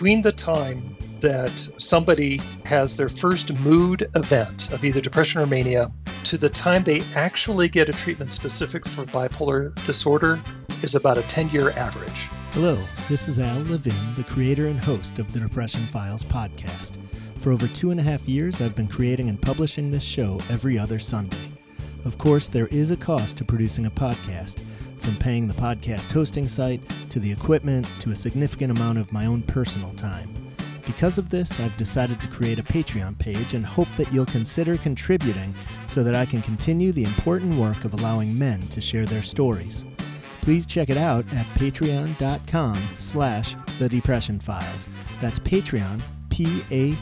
between the time that somebody has their first mood event of either depression or mania to the time they actually get a treatment specific for bipolar disorder is about a 10 year average. Hello, this is Al Levin, the creator and host of the Depression Files podcast. For over two and a half years, I've been creating and publishing this show every other Sunday. Of course, there is a cost to producing a podcast, from paying the podcast hosting site to the equipment to a significant amount of my own personal time. Because of this, I've decided to create a Patreon page and hope that you'll consider contributing so that I can continue the important work of allowing men to share their stories. Please check it out at patreon.com slash the depression files. That's Patreon, P-A-T-R-E-O-N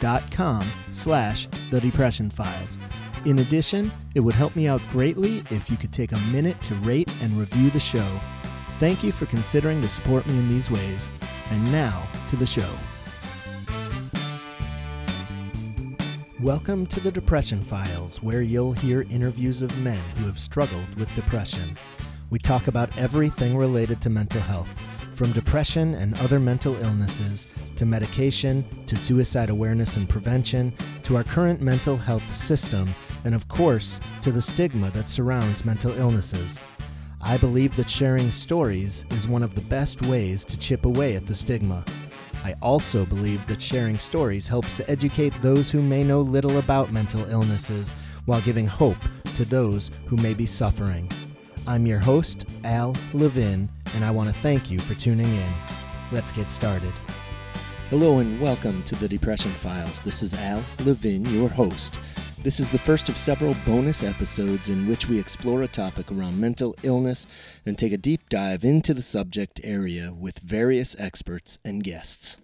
dot com slash the depression files. In addition, it would help me out greatly if you could take a minute to rate and review the show. Thank you for considering to support me in these ways. And now to the show. Welcome to the Depression Files, where you'll hear interviews of men who have struggled with depression. We talk about everything related to mental health, from depression and other mental illnesses, to medication, to suicide awareness and prevention, to our current mental health system, and of course, to the stigma that surrounds mental illnesses. I believe that sharing stories is one of the best ways to chip away at the stigma. I also believe that sharing stories helps to educate those who may know little about mental illnesses while giving hope to those who may be suffering. I'm your host, Al Levin, and I want to thank you for tuning in. Let's get started. Hello and welcome to the Depression Files. This is Al Levin, your host. This is the first of several bonus episodes in which we explore a topic around mental illness and take a deep dive into the subject area with various experts and guests.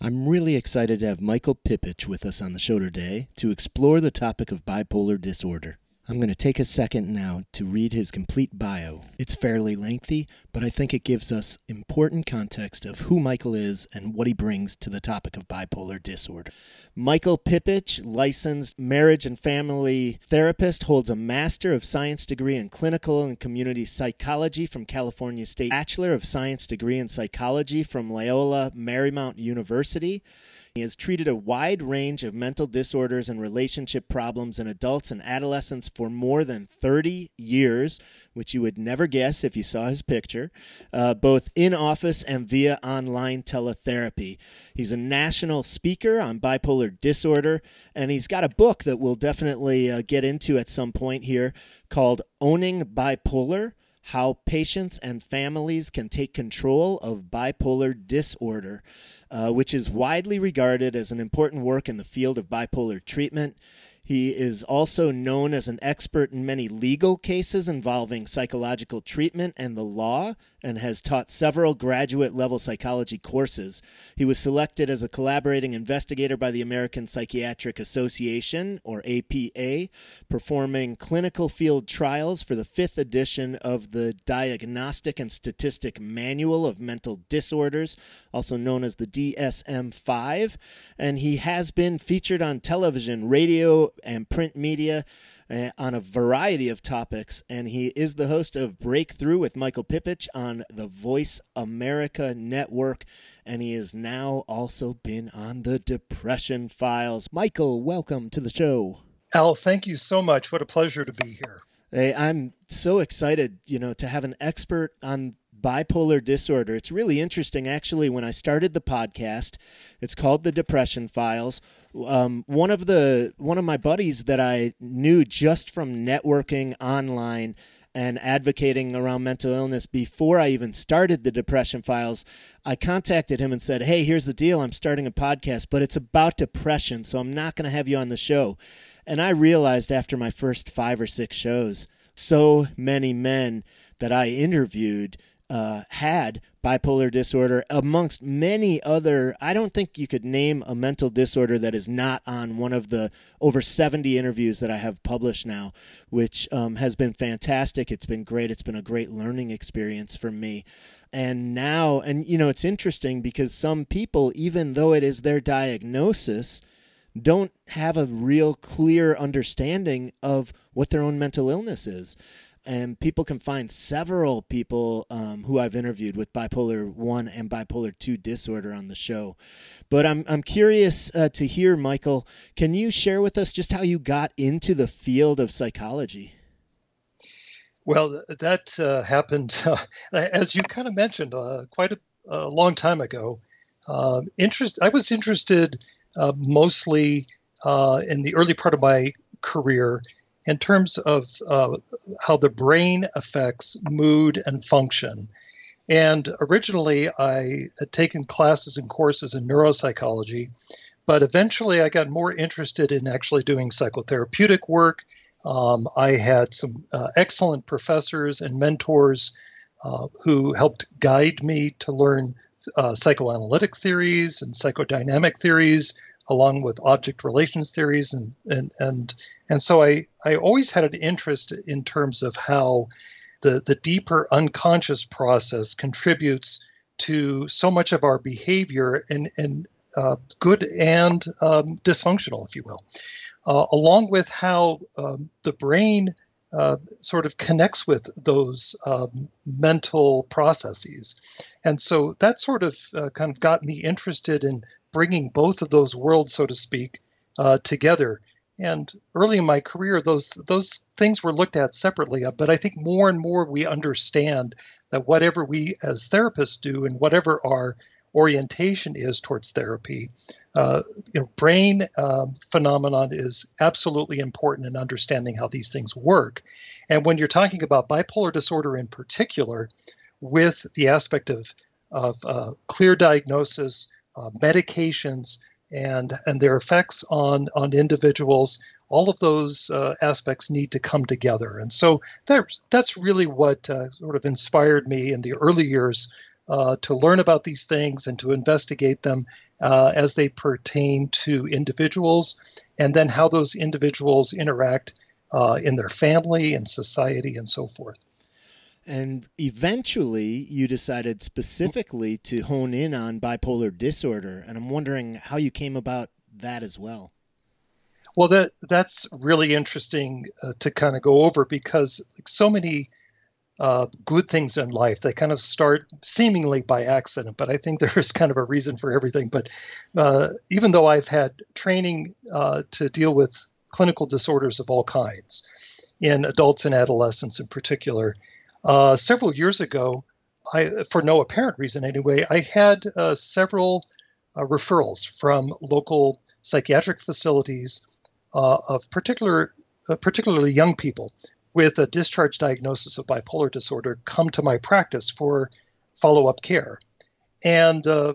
I'm really excited to have Michael Pipich with us on the show today to explore the topic of bipolar disorder. I'm going to take a second now to read his complete bio. It's fairly lengthy, but I think it gives us important context of who Michael is and what he brings to the topic of bipolar disorder. Michael Pipich, licensed marriage and family therapist, holds a Master of Science degree in Clinical and Community Psychology from California State, Bachelor of Science degree in Psychology from Loyola Marymount University. He has treated a wide range of mental disorders and relationship problems in adults and adolescents for more than 30 years, which you would never guess if you saw his picture, uh, both in office and via online teletherapy. He's a national speaker on bipolar disorder, and he's got a book that we'll definitely uh, get into at some point here called Owning Bipolar how patients and families can take control of bipolar disorder, uh, which is widely regarded as an important work in the field of bipolar treatment. He is also known as an expert in many legal cases involving psychological treatment and the law, and has taught several graduate level psychology courses. He was selected as a collaborating investigator by the American Psychiatric Association, or APA, performing clinical field trials for the fifth edition of the Diagnostic and Statistic Manual of Mental Disorders, also known as the DSM 5. And he has been featured on television, radio, and print media uh, on a variety of topics. And he is the host of Breakthrough with Michael Pipich on the Voice America Network. And he has now also been on the Depression Files. Michael, welcome to the show. Al, thank you so much. What a pleasure to be here. Hey, I'm so excited, you know, to have an expert on bipolar disorder. It's really interesting, actually. When I started the podcast, it's called the Depression Files. Um, one of the one of my buddies that I knew just from networking online and advocating around mental illness before I even started the Depression Files, I contacted him and said, Hey, here's the deal. I'm starting a podcast, but it's about depression, so I'm not going to have you on the show. And I realized after my first five or six shows, so many men that I interviewed uh, had bipolar disorder, amongst many other. I don't think you could name a mental disorder that is not on one of the over 70 interviews that I have published now, which um, has been fantastic. It's been great. It's been a great learning experience for me. And now, and you know, it's interesting because some people, even though it is their diagnosis, don't have a real clear understanding of what their own mental illness is and people can find several people um, who I've interviewed with bipolar one and bipolar two disorder on the show. But I'm I'm curious uh, to hear, Michael. Can you share with us just how you got into the field of psychology? Well, that uh, happened, uh, as you kind of mentioned, uh, quite a, a, long time ago. Um, interest. I was interested uh, mostly uh, in the early part of my career in terms of uh, how the brain affects mood and function. And originally, I had taken classes and courses in neuropsychology, but eventually I got more interested in actually doing psychotherapeutic work um, I had some uh, excellent professors and mentors uh, who helped guide me to learn uh, psychoanalytic theories and psychodynamic theories, along with object relations theories, and and and and so I I always had an interest in terms of how the the deeper unconscious process contributes to so much of our behavior and and uh, good and um, dysfunctional, if you will uh, along with how um, the brain uh, sort of connects with those um, mental processes. And so that sort of uh, kind of got me interested in bringing both of those worlds, so to speak, uh, together. And early in my career, those those things were looked at separately. But I think more and more we understand that whatever we as therapists do, and whatever our orientation is towards therapy. Uh, you know, brain um, phenomenon is absolutely important in understanding how these things work. And when you're talking about bipolar disorder in particular, with the aspect of of uh, clear diagnosis, uh, medications, and and their effects on on individuals, all of those uh, aspects need to come together. And so that's that's really what uh, sort of inspired me in the early years uh, to learn about these things and to investigate them uh, as they pertain to individuals, and then how those individuals interact uh, in their family and society and so forth. And eventually, you decided specifically to hone in on bipolar disorder, and I'm wondering how you came about that as well. Well, that that's really interesting uh, to kind of go over because so many uh, good things in life. They kind of start seemingly by accident, but I think there's kind of a reason for everything. But uh, even though I've had training uh, to deal with clinical disorders of all kinds in adults and adolescents in particular, uh, several years ago, I, for no apparent reason anyway, I had uh, several uh, referrals from local psychiatric facilities of particular, particularly young people with a discharge diagnosis of bipolar disorder come to my practice for follow-up care. And uh,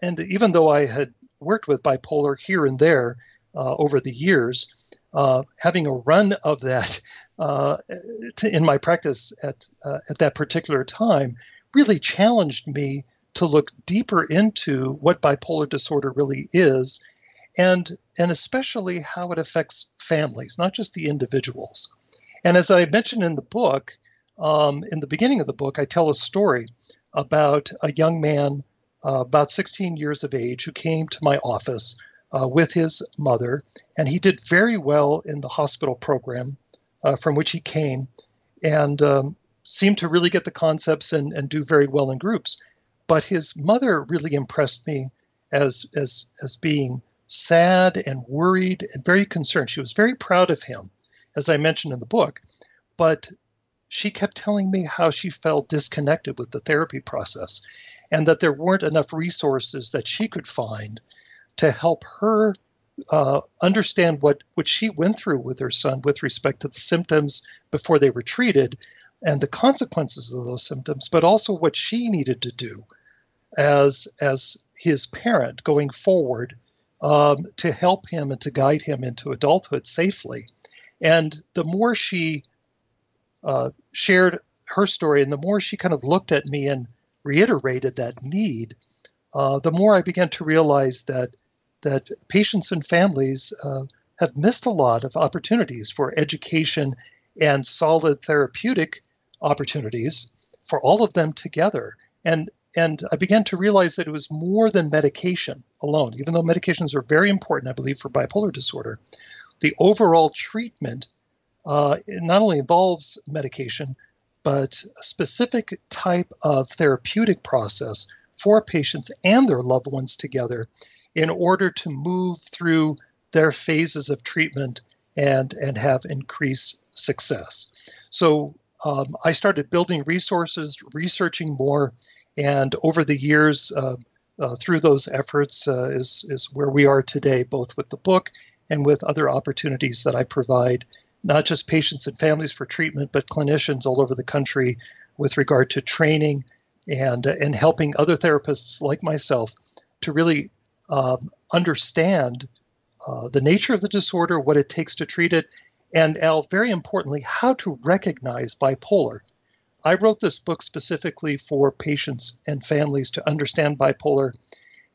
and even though i had worked with bipolar here and there uh, over the years uh, having a run of that uh, to, in my practice at uh, at that particular time really challenged me to look deeper into what bipolar disorder really is and and especially how it affects families not just the individuals. And as I mentioned in the book, um, in the beginning of the book, I tell a story about a young man, uh, about 16 years of age, who came to my office uh, with his mother, and he did very well in the hospital program uh, from which he came, and um, seemed to really get the concepts and, and do very well in groups. But his mother really impressed me as as as being sad and worried and very concerned. She was very proud of him as I mentioned in the book. But she kept telling me how she felt disconnected with the therapy process and that there weren't enough resources that she could find to help her uh, understand what, what she went through with her son with respect to the symptoms before they were treated and the consequences of those symptoms, but also what she needed to do as, as his parent going forward um, to help him and to guide him into adulthood safely. And the more she uh, shared her story and the more she kind of looked at me and reiterated that need, uh, the more I began to realize that that patients and families uh, have missed a lot of opportunities for education and solid therapeutic opportunities for all of them together. And and I began to realize that it was more than medication alone, even though medications are very important, I believe, for bipolar disorder the overall treatment uh, not only involves medication, but a specific type of therapeutic process for patients and their loved ones together in order to move through their phases of treatment and, and have increased success. So um, I started building resources, researching more, and over the years, uh, uh, through those efforts, uh, is, is where we are today, both with the book and with other opportunities that I provide not just patients and families for treatment, but clinicians all over the country with regard to training and and helping other therapists like myself to really um, understand uh, the nature of the disorder, what it takes to treat it, and Al, very importantly, how to recognize bipolar. I wrote this book specifically for patients and families to understand bipolar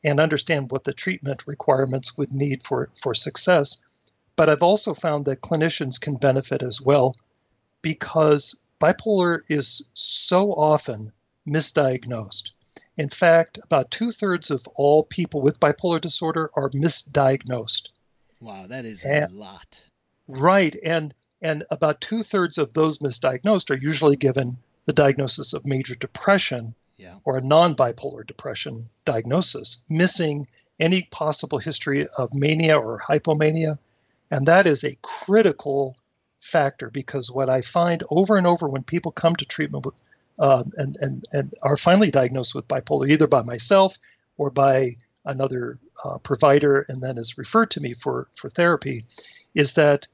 and understand what the treatment requirements would need for, for success. But I've also found that clinicians can benefit as well because bipolar is so often misdiagnosed. In fact, about two thirds of all people with bipolar disorder are misdiagnosed. Wow, that is and, a lot. Right, and and about two thirds of those misdiagnosed are usually given the diagnosis of major depression yeah. or a non-bipolar depression diagnosis, missing any possible history of mania or hypomania and that is a critical factor because what I find over and over when people come to treatment uh, and, and, and are finally diagnosed with bipolar, either by myself or by another uh, provider, and then is referred to me for, for therapy, is that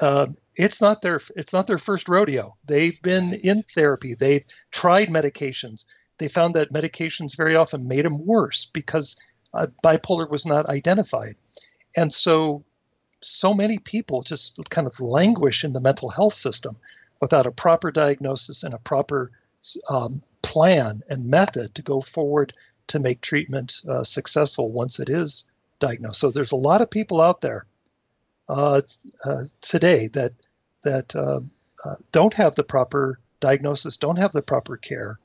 uh, it's not their it's not their first rodeo. They've been in therapy. They've tried medications. They found that medications very often made them worse because uh, bipolar was not identified. And so so many people just kind of languish in the mental health system without a proper diagnosis and a proper um, plan and method to go forward to make treatment uh, successful once it is diagnosed. So there's a lot of people out there uh, uh, today that that um, uh, don't have the proper diagnosis, don't have the proper care,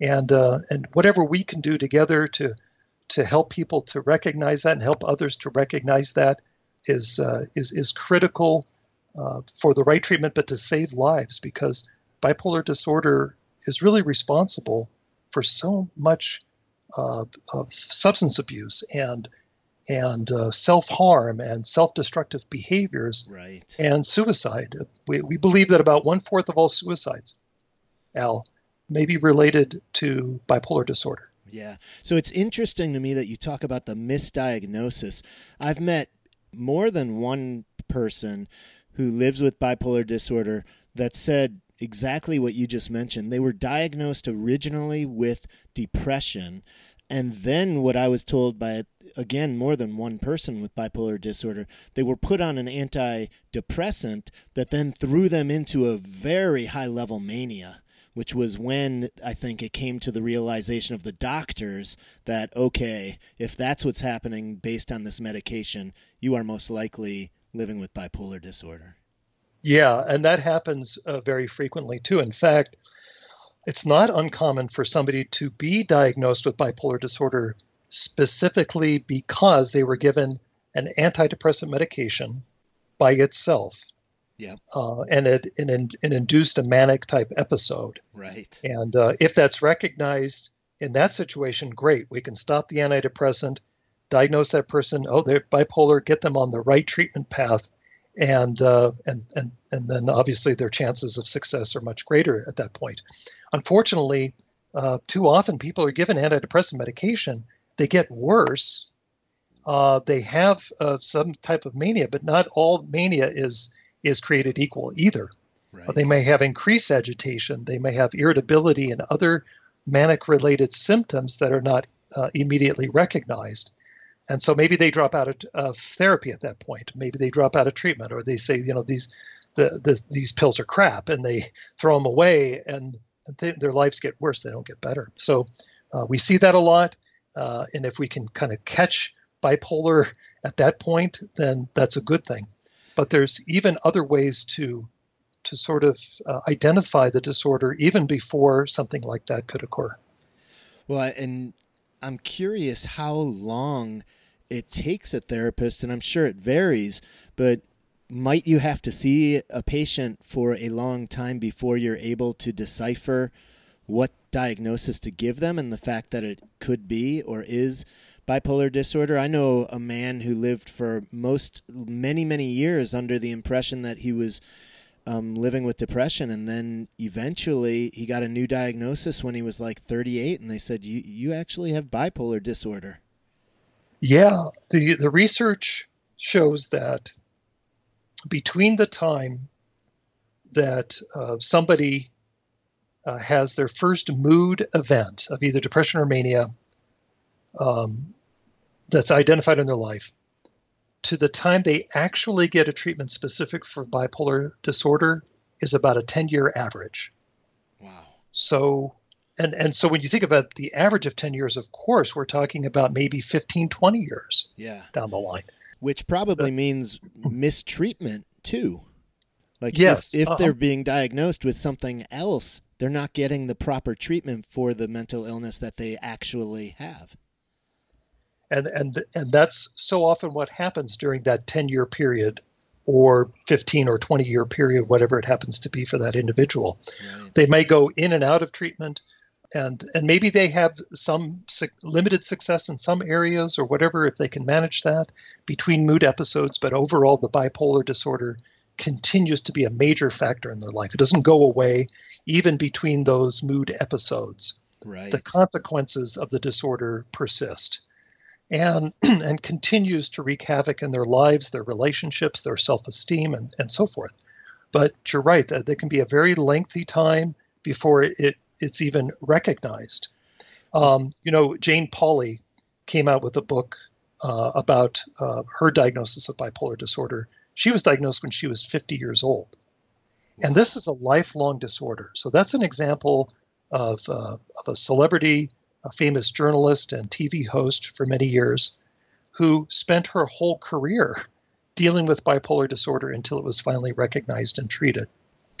and uh, and whatever we can do together to to help people to recognize that and help others to recognize that is uh, is is critical for the right treatment, but to save lives because bipolar disorder is really responsible for so much uh, of substance abuse and and uh, self harm and self destructive behaviors right. and suicide. We, we believe that about one fourth of all suicides, Al, may be related to bipolar disorder. Yeah. So it's interesting to me that you talk about the misdiagnosis. I've met more than one person who lives with bipolar disorder that said exactly what you just mentioned. They were diagnosed originally with depression. And then, what I was told by, again, more than one person with bipolar disorder, they were put on an antidepressant that then threw them into a very high level mania which was when I think it came to the realization of the doctors that, okay, if that's what's happening based on this medication, you are most likely living with bipolar disorder. Yeah, and that happens uh, very frequently too. In fact, it's not uncommon for somebody to be diagnosed with bipolar disorder specifically because they were given an antidepressant medication by itself yeah. Uh, and it, it, it, induced a manic type episode. Right. And uh, if that's recognized in that situation, great. We can stop the antidepressant, diagnose that person. Oh, they're bipolar. Get them on the right treatment path, and uh, and and and then obviously their chances of success are much greater at that point. Unfortunately, uh, too often people are given antidepressant medication. They get worse. Uh, they have uh, some type of mania, but not all mania is is created equal either. Right. They may have increased agitation, they may have irritability and other manic related symptoms that are not uh, immediately recognized. And so maybe they drop out of, of, therapy at that point. Maybe they drop out of treatment, or they say, you know, these the, the these pills are crap, and they throw them away, and th- their lives get worse. They don't get better. So uh, we see that a lot. Uh, and if we can kind of catch bipolar at that point, then that's a good thing but there's even other ways to to sort of uh, identify the disorder even before something like that could occur. Well, and I'm curious how long it takes a therapist, and I'm sure it varies, but might you have to see a patient for a long time before you're able to decipher what diagnosis to give them and the fact that it could be or is bipolar disorder. I know a man who lived for most many many years under the impression that he was um, living with depression, and then eventually he got a new diagnosis when he was like 38, and they said you you actually have bipolar disorder. Yeah, the the research shows that between the time that uh, somebody uh, has their first mood event of either depression or mania um, that's identified in their life to the time they actually get a treatment specific for bipolar disorder is about a 10 year average. Wow. So, and, and so when you think about the average of 10 years, of course, we're talking about maybe 15, 20 years yeah. down the line. Which probably but, means mistreatment too. Like yes, if, if uh-huh. they're being diagnosed with something else, they're not getting the proper treatment for the mental illness that they actually have and and and that's so often what happens during that 10 year period or 15 or 20 year period whatever it happens to be for that individual right. they may go in and out of treatment and and maybe they have some su- limited success in some areas or whatever if they can manage that between mood episodes but overall the bipolar disorder continues to be a major factor in their life it doesn't go away even between those mood episodes right. the consequences of the disorder persist and and continues to wreak havoc in their lives, their relationships, their self-esteem, and, and so forth. But you're right; that there can be a very lengthy time before it it's even recognized. Um, you know, Jane Pauley came out with a book uh, about uh, her diagnosis of bipolar disorder. She was diagnosed when she was 50 years old, and this is a lifelong disorder. So that's an example of uh, of a celebrity a famous journalist and TV host for many years, who spent her whole career dealing with bipolar disorder until it was finally recognized and treated.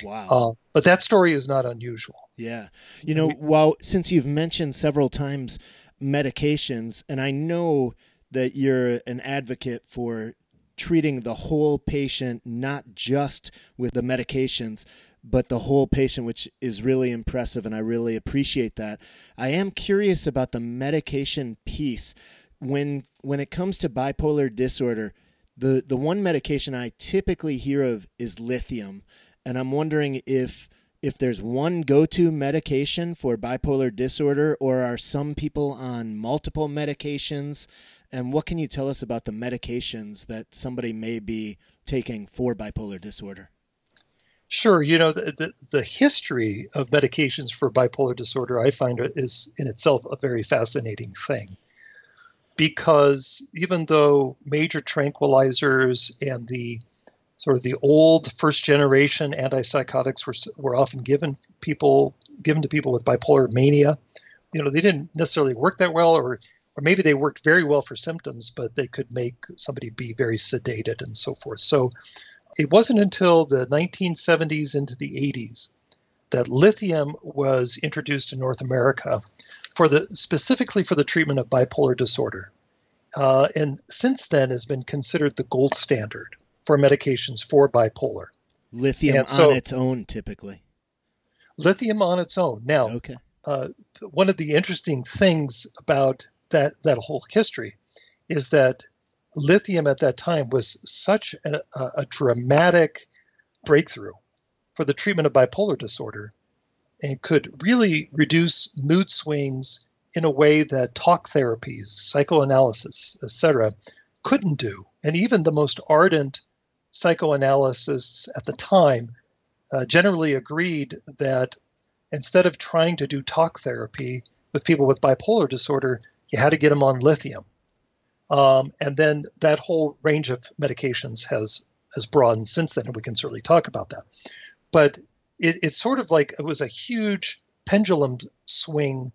Wow. Uh, but that story is not unusual. Yeah. You know, while since you've mentioned several times medications, and I know that you're an advocate for treating the whole patient, not just with the medications, but the whole patient, which is really impressive, and I really appreciate that. I am curious about the medication piece. When when it comes to bipolar disorder, the the one medication I typically hear of is lithium, and I'm wondering if if there's one go-to medication for bipolar disorder, or are some people on multiple medications? And what can you tell us about the medications that somebody may be taking for bipolar disorder? Sure. You know, the, the, the, history of medications for bipolar disorder, I find is in itself a very fascinating thing. Because even though major tranquilizers and the sort of the old first generation antipsychotics were, were often given people given to people with bipolar mania, you know, they didn't necessarily work that well or or maybe they worked very well for symptoms, but they could make somebody be very sedated and so forth. So it wasn't until the 1970s into the 80s that lithium was introduced in North America for the specifically for the treatment of bipolar disorder. Uh, and since then has been considered the gold standard for medications for bipolar. Lithium so, on its own, typically. Lithium on its own. Now, okay. Uh, one of the interesting things about that that whole history is that lithium at that time was such a, a dramatic breakthrough for the treatment of bipolar disorder and could really reduce mood swings in a way that talk therapies, psychoanalysis, etc., couldn't do. And even the most ardent psychoanalysts at the time uh, generally agreed that instead of trying to do talk therapy with people with bipolar disorder, you had to get them on lithium. Um, and then that whole range of medications has has broadened since then, and we can certainly talk about that. But it, it's sort of like it was a huge pendulum swing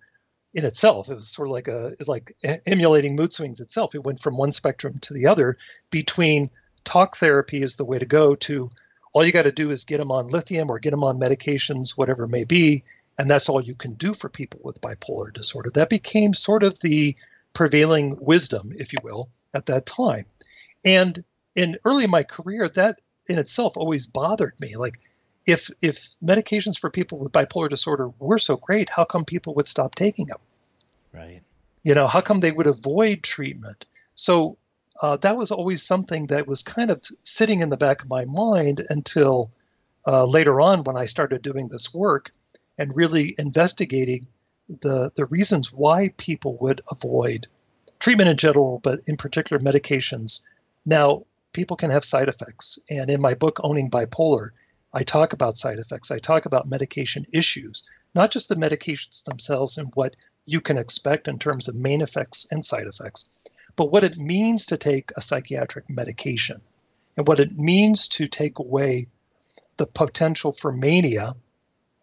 in itself. It was sort of like a like emulating mood swings itself. It went from one spectrum to the other between talk therapy is the way to go to all you got to do is get them on lithium or get them on medications, whatever it may be, and that's all you can do for people with bipolar disorder. That became sort of the prevailing wisdom, if you will, at that time. And in early in my career, that in itself always bothered me. Like, if if medications for people with bipolar disorder were so great, how come people would stop taking them? Right. You know, how come they would avoid treatment? So uh, that was always something that was kind of sitting in the back of my mind until uh, later on when I started doing this work and really investigating the the reasons why people would avoid treatment in general, but in particular medications. Now, people can have side effects, and in my book Owning Bipolar, I talk about side effects. I talk about medication issues, not just the medications themselves and what you can expect in terms of main effects and side effects, but what it means to take a psychiatric medication and what it means to take away the potential for mania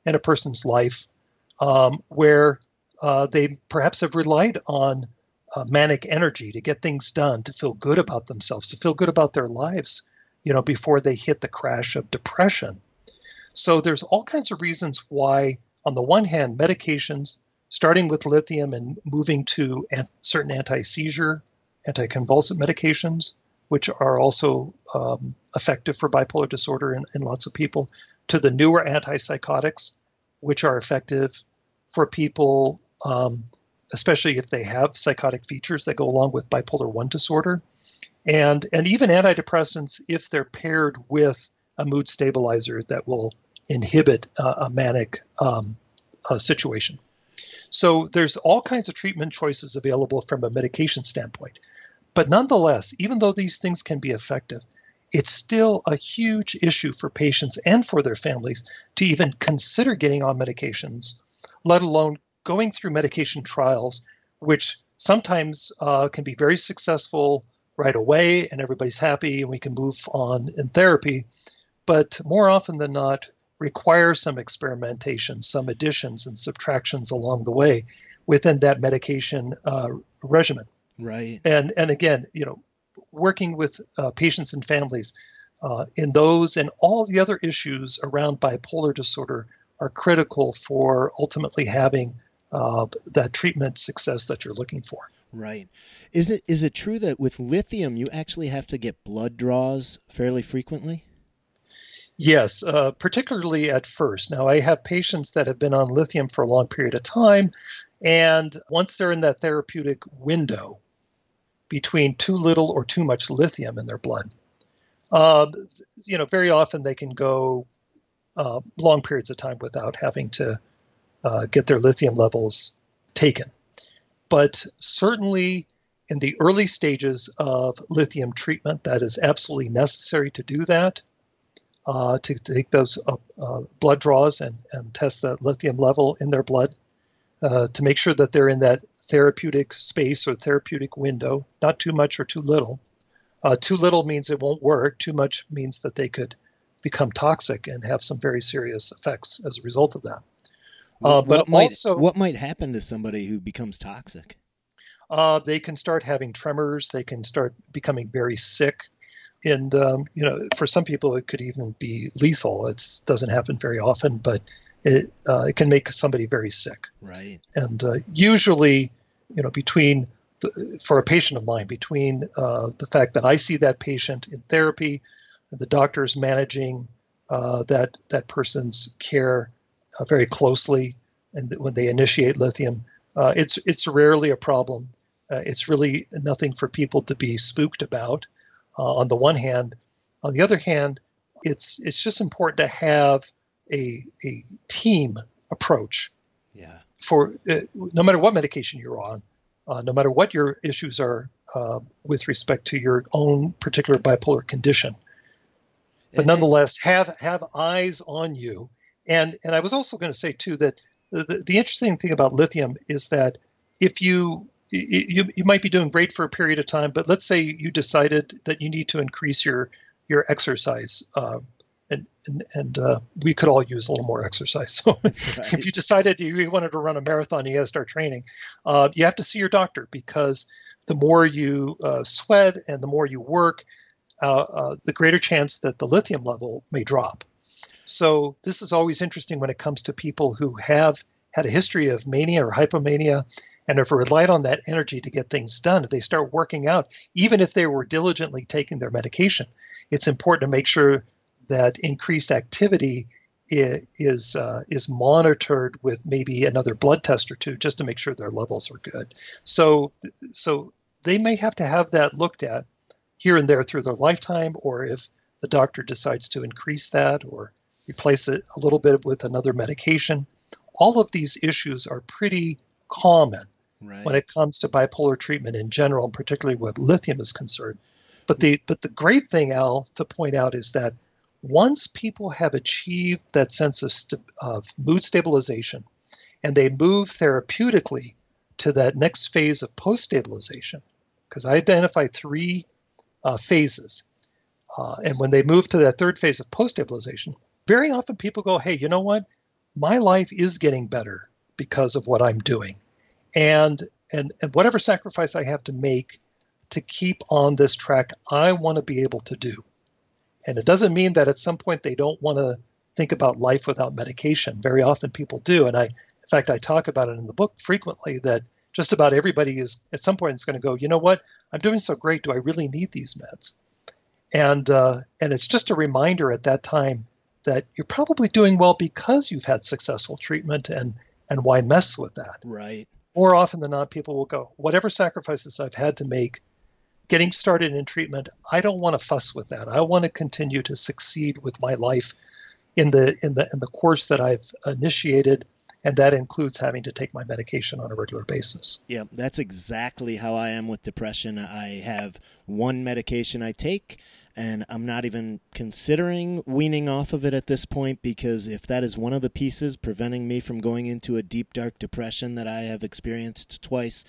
in a person's life um, where uh, they perhaps have relied on uh, manic energy to get things done, to feel good about themselves, to feel good about their lives, you know, before they hit the crash of depression. So there's all kinds of reasons why, on the one hand, medications, starting with lithium and moving to an- certain anti-seizure, anti-convulsant medications, which are also um, effective for bipolar disorder in, in lots of people, to the newer antipsychotics, which are effective for people, um, especially if they have psychotic features that go along with bipolar 1 disorder, and, and even antidepressants if they're paired with a mood stabilizer that will inhibit uh, a manic um, uh, situation. So there's all kinds of treatment choices available from a medication standpoint. But nonetheless, even though these things can be effective, it's still a huge issue for patients and for their families to even consider getting on medications, let alone going through medication trials, which sometimes uh, can be very successful right away and everybody's happy and we can move on in therapy. But more often than not, require some experimentation, some additions and subtractions along the way within that medication uh, regimen. Right. And and again, you know, working with uh, patients and families uh, in those and all the other issues around bipolar disorder are critical for ultimately having uh, that treatment success that you're looking for. Right. Is it is it true that with lithium you actually have to get blood draws fairly frequently? Yes, uh, particularly at first. Now, I have patients that have been on lithium for a long period of time, and once they're in that therapeutic window, between too little or too much lithium in their blood. Uh, you know, very often they can go uh, long periods of time without having to uh, get their lithium levels taken. But certainly in the early stages of lithium treatment, that is absolutely necessary to do that, uh, to, take those uh, uh, blood draws and, and test the lithium level in their blood to make sure that they're in that therapeutic space or therapeutic window, not too much or too little. Uh, too little means it won't work. Too much means that they could become toxic and have some very serious effects as a result of that. Uh, but what might, also, what might happen to somebody who becomes toxic? Uh, they can start having tremors. They can start becoming very sick, and um, you know, for some people, it could even be lethal. It doesn't happen very often, but it, uh, it can make somebody very sick. Right. And uh, usually, you know, between the, for a patient of mine, between uh, the fact that I see that patient in therapy, and the doctor is managing uh, that that person's care uh, very closely, and when they initiate lithium, uh, it's it's rarely a problem. it's really nothing for people to be spooked about. on the one hand, on the other hand, it's it's just important to have a, a team approach. Yeah. For uh, no matter what medication you're on, uh, no matter what your issues are uh, with respect to your own particular bipolar condition, but nonetheless have have eyes on you. And and I was also going to say too that the, the interesting thing about lithium is that if you you, you might be doing great for a period of time, but let's say you decided that you need to increase your your exercise uh, and and, uh, we could all use a little more exercise. So right. if you decided you wanted to run a marathon, you got to start training. Uh, you have to see your doctor because the more you uh, sweat and the more you work, uh, uh, the greater chance that the lithium level may drop. So this is always interesting when it comes to people who have had a history of mania or hypomania and have relied on that energy to get things done. If they start working out, even if they were diligently taking their medication, it's important to make sure that increased activity is uh, is monitored with maybe another blood test or two just to make sure their levels are good. So so they may have to have that looked at here and there through their lifetime, or if the doctor decides to increase that or replace it a little bit with another medication. All of these issues are pretty common right. when it comes to bipolar treatment in general, and particularly with lithium is concerned. But the but the great thing, Al, to point out is that once people have achieved that sense of, st- of mood stabilization and they move therapeutically to that next phase of post stabilization, because I identify three uh, phases. Uh, and when they move to that third phase of post stabilization, very often people go, hey, you know what? My life is getting better because of what I'm doing. And, and, and whatever sacrifice I have to make to keep on this track, I want to be able to do. And it doesn't mean that at some point they don't want to think about life without medication. Very often people do. And I, in fact, I talk about it in the book frequently that just about everybody is at some point is going to go, you know what? I'm doing so great. Do I really need these meds? And uh, and it's just a reminder at that time that you're probably doing well because you've had successful treatment and and why mess with that? Right. More often than not, people will go, whatever sacrifices I've had to make getting started in treatment, I don't want to fuss with that. I want to continue to succeed with my life in the in the in the course that I've initiated and that includes having to take my medication on a regular basis. Yeah, that's exactly how I am with depression. I have one medication I take and I'm not even considering weaning off of it at this point because if that is one of the pieces preventing me from going into a deep dark depression that I have experienced twice,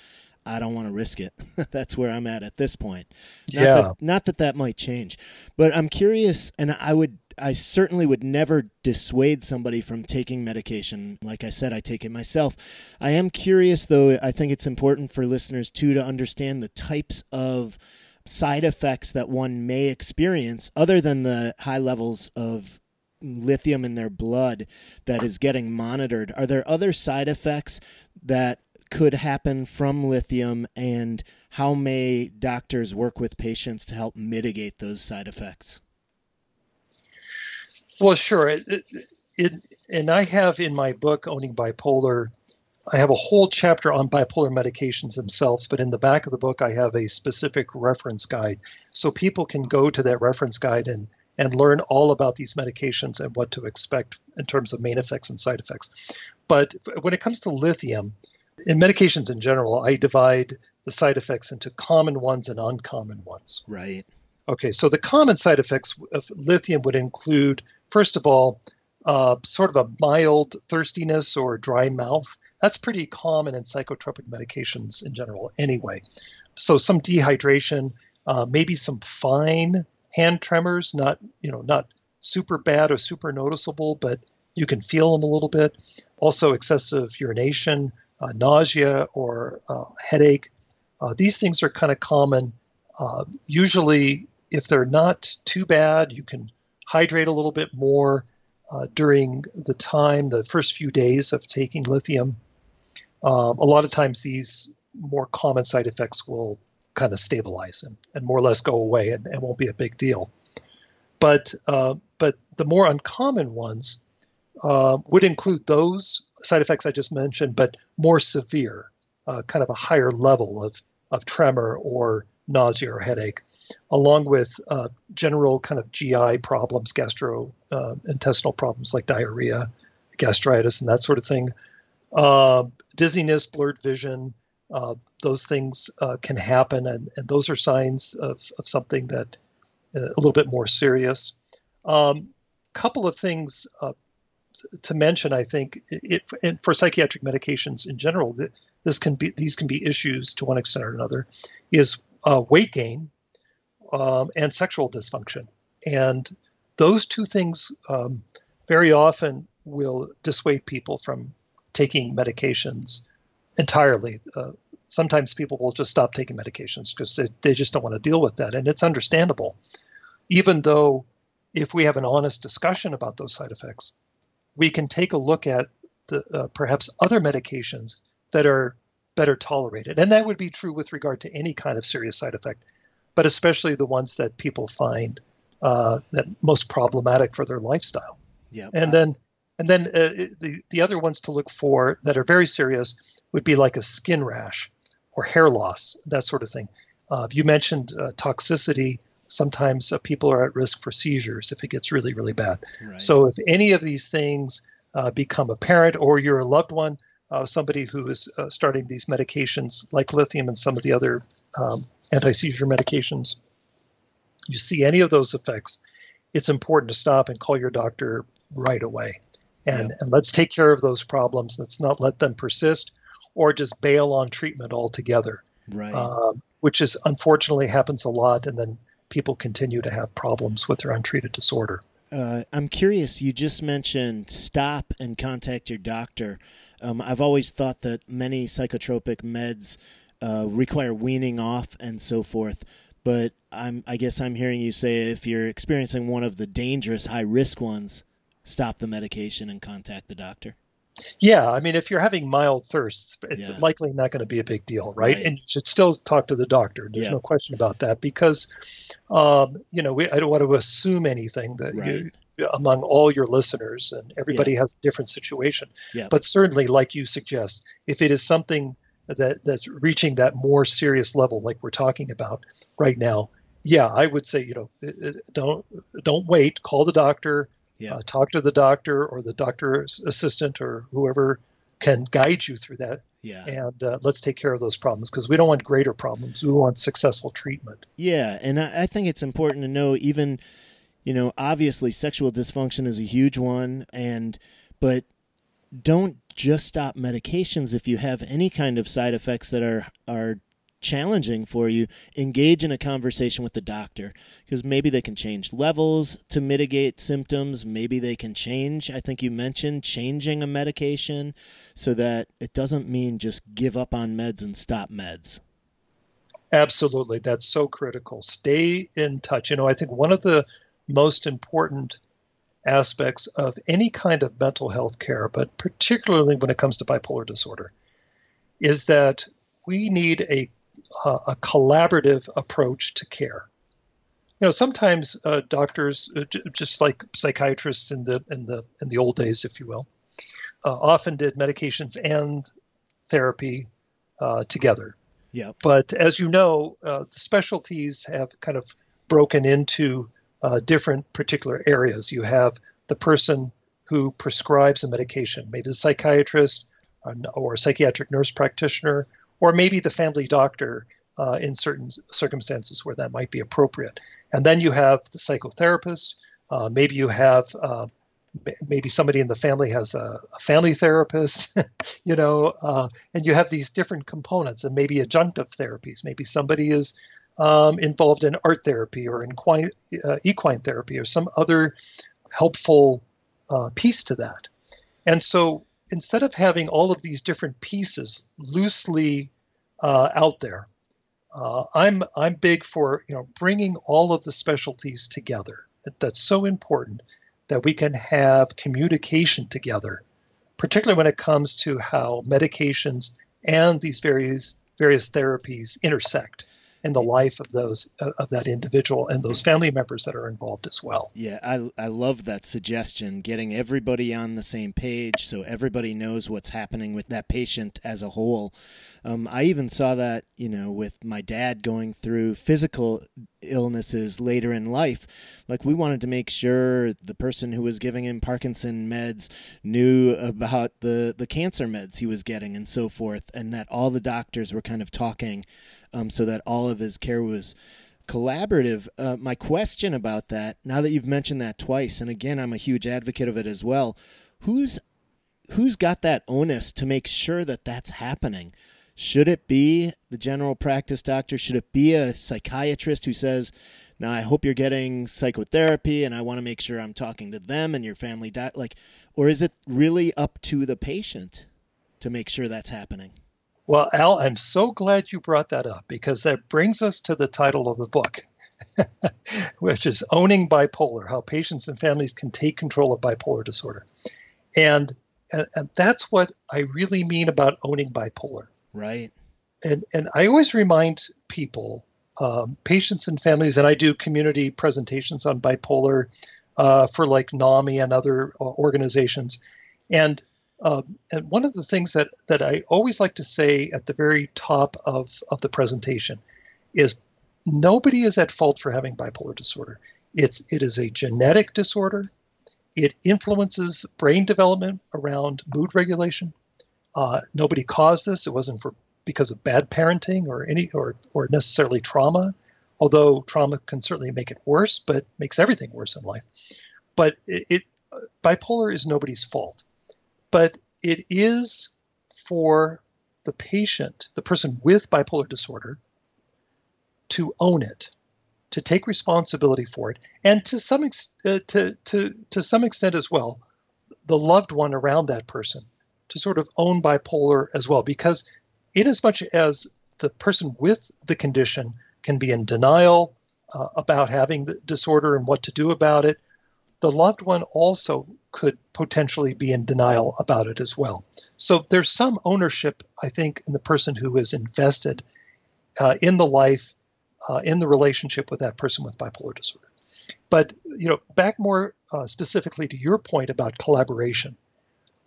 I don't want to risk it. That's where I'm at at this point. Not yeah. That, not that that might change, but I'm curious, and I would, I certainly would never dissuade somebody from taking medication. Like I said, I take it myself. I am curious, though. I think it's important for listeners too to understand the types of side effects that one may experience, other than the high levels of lithium in their blood that is getting monitored. Are there other side effects that could happen from lithium and how may doctors work with patients to help mitigate those side effects? Well, sure. It, it, and I have in my book, Owning Bipolar, I have a whole chapter on bipolar medications themselves, but in the back of the book, I have a specific reference guide. So people can go to that reference guide and, and learn all about these medications and what to expect in terms of main effects and side effects. But when it comes to lithium, in medications in general, I divide the side effects into common ones and uncommon ones. Right. Okay, so the common side effects of lithium would include, first of all, uh, sort of a mild thirstiness or dry mouth. That's pretty common in psychotropic medications in general, anyway. So some dehydration, uh, maybe some fine hand tremors, not you know not super bad or super noticeable, but you can feel them a little bit. Also excessive urination, uh, nausea or uh, headache. Uh, these things are kind of common. Uh, usually, if they're not too bad, you can hydrate a little bit more uh, during the time, the first few days of taking lithium. a lot of times, these more common side effects will kind of stabilize and, and more or less go away and, and won't be a big deal. But uh, but the more uncommon ones uh, would include those side effects I just mentioned, but more severe, uh, kind of a higher level of, of tremor or nausea or headache, along with uh, general kind of GI problems, gastrointestinal uh, problems like diarrhea, gastritis, and that sort of thing. Um, dizziness, blurred vision, uh, those things uh, can happen, and, and those are signs of, of something that a little bit more serious. Um, couple of things uh, to mention, I think, it, and for psychiatric medications in general, this can be these can be issues to one extent or another, is uh, weight gain um, and sexual dysfunction, and those two things um, very often will dissuade people from taking medications entirely. Uh, sometimes people will just stop taking medications because they, they just don't want to deal with that, and it's understandable. Even though, if we have an honest discussion about those side effects, we can take a look at the, uh, perhaps other medications that are better tolerated. And that would be true with regard to any kind of serious side effect, but especially the ones that people find uh, that most problematic for their lifestyle. Yeah. And then and then uh, the the other ones to look for that are very serious would be like a skin rash or hair loss, that sort of thing. Uh, you mentioned uh, toxicity. Sometimes uh, people are at risk for seizures if it gets really, really bad. Right. So if any of these things uh, become apparent, or you're a loved one, uh, somebody who is uh, starting these medications like lithium and some of the other um, anti-seizure medications, you see any of those effects, it's important to stop and call your doctor right away. And, Yeah. and let's take care of those problems. Let's not let them persist or just bail on treatment altogether, right. um, which is unfortunately happens a lot. And then people continue to have problems with their untreated disorder. Uh, I'm curious. You just mentioned stop and contact your doctor. Um, I've always thought that many psychotropic meds uh, require weaning off and so forth. But I'm, I guess I'm hearing you say if you're experiencing one of the dangerous high risk ones, stop the medication and contact the doctor. Yeah, I mean, if you're having mild thirst, it's Yeah. likely not going to be a big deal, right? Right. And you should still talk to the doctor. There's Yeah. no question about that because, um, you know, we, I don't want to assume anything that you, among all your listeners, and everybody has a different situation. Yeah. But certainly, like you suggest, if it is something that that's reaching that more serious level, like we're talking about right now, yeah, I would say, you know, don't don't wait. Call the doctor Yeah. uh, talk to the doctor or the doctor's assistant or whoever can guide you through that Yeah. and uh, let's take care of those problems because we don't want greater problems we want successful treatment Yeah, and I, I think it's important to know even, you know, obviously sexual dysfunction is a huge one, and but don't just stop medications if you have any kind of side effects that are are challenging for you engage in a conversation with the doctor because maybe they can change levels to mitigate symptoms. Maybe they can change i think you mentioned changing a medication so that it doesn't mean just give up on meds and stop meds. Absolutely. That's so critical. Stay in touch. You know i think one of the most important aspects of any kind of mental health care but particularly when it comes to bipolar disorder is that we need a uh, a collaborative approach to care. You know, sometimes uh, doctors, uh, j- just like psychiatrists in the in the in the old days, if you will, uh, often did medications and therapy uh, together. yeah But as you know, uh, the specialties have kind of broken into uh, different particular areas. You have the person who prescribes a medication, maybe the psychiatrist or, or a psychiatric nurse practitioner, or maybe the family doctor uh, in certain circumstances where that might be appropriate. And then you have the psychotherapist. Uh, maybe you have uh, maybe somebody in the family has a, a family therapist, you know, uh, and you have these different components and maybe adjunctive therapies. Maybe somebody is um, involved in art therapy or in equine, uh, equine therapy or some other helpful uh, piece to that. And so instead of having all of these different pieces loosely uh, out there, uh, I'm I'm big for you know bringing all of the specialties together. That's so important that we can have communication together, particularly when it comes to how medications and these various various therapies intersect in the life of those uh, of that individual and those family members that are involved as well. Yeah, I, I love that suggestion, getting everybody on the same page so everybody knows what's happening with that patient as a whole. Um, I even saw that, you know, with my dad going through physical illnesses later in life. Like, we wanted to make sure the person who was giving him Parkinson meds knew about the, the cancer meds he was getting and so forth, and that all the doctors were kind of talking um, so that all of his care was collaborative. Uh, my question about that, now that you've mentioned that twice, and again, I'm a huge advocate of it as well. Who's who's got that onus to make sure that that's happening? Should it be the general practice doctor? Should it be a psychiatrist who says, "Now, I hope you're getting psychotherapy, and I want to make sure I'm talking to them and your family doc." Like, or is it really up to the patient to make sure that's happening? Well, Al, I'm so glad you brought that up because that brings us to the title of the book, which is Owning Bipolar How Patients and Families Can Take Control of Bipolar Disorder. And, and, and that's what I really mean about owning bipolar. Right. And, and I always remind people um, patients and families, and I do community presentations on bipolar uh, for like NAMI and other uh, organizations. And um, and one of the things that, that I always like to say at the very top of, of the presentation is nobody is at fault for having bipolar disorder. It's it is a genetic disorder. It influences brain development around mood regulation. Uh, nobody caused this. It wasn't for because of bad parenting or any or or necessarily trauma. Although trauma can certainly make it worse, but makes everything worse in life. But it, it bipolar is nobody's fault. But it is for the patient, the person with bipolar disorder, to own it, to take responsibility for it, and to some ex- uh, to to to some extent as well, the loved one around that person to sort of own bipolar as well, because in as much as the person with the condition can be in denial uh, about having the disorder and what to do about it, the loved one also could potentially be in denial about it as well. So there's some ownership, I think, in the person who is invested uh, in the life, uh, in the relationship with that person with bipolar disorder. But you know, back more uh, specifically to your point about collaboration,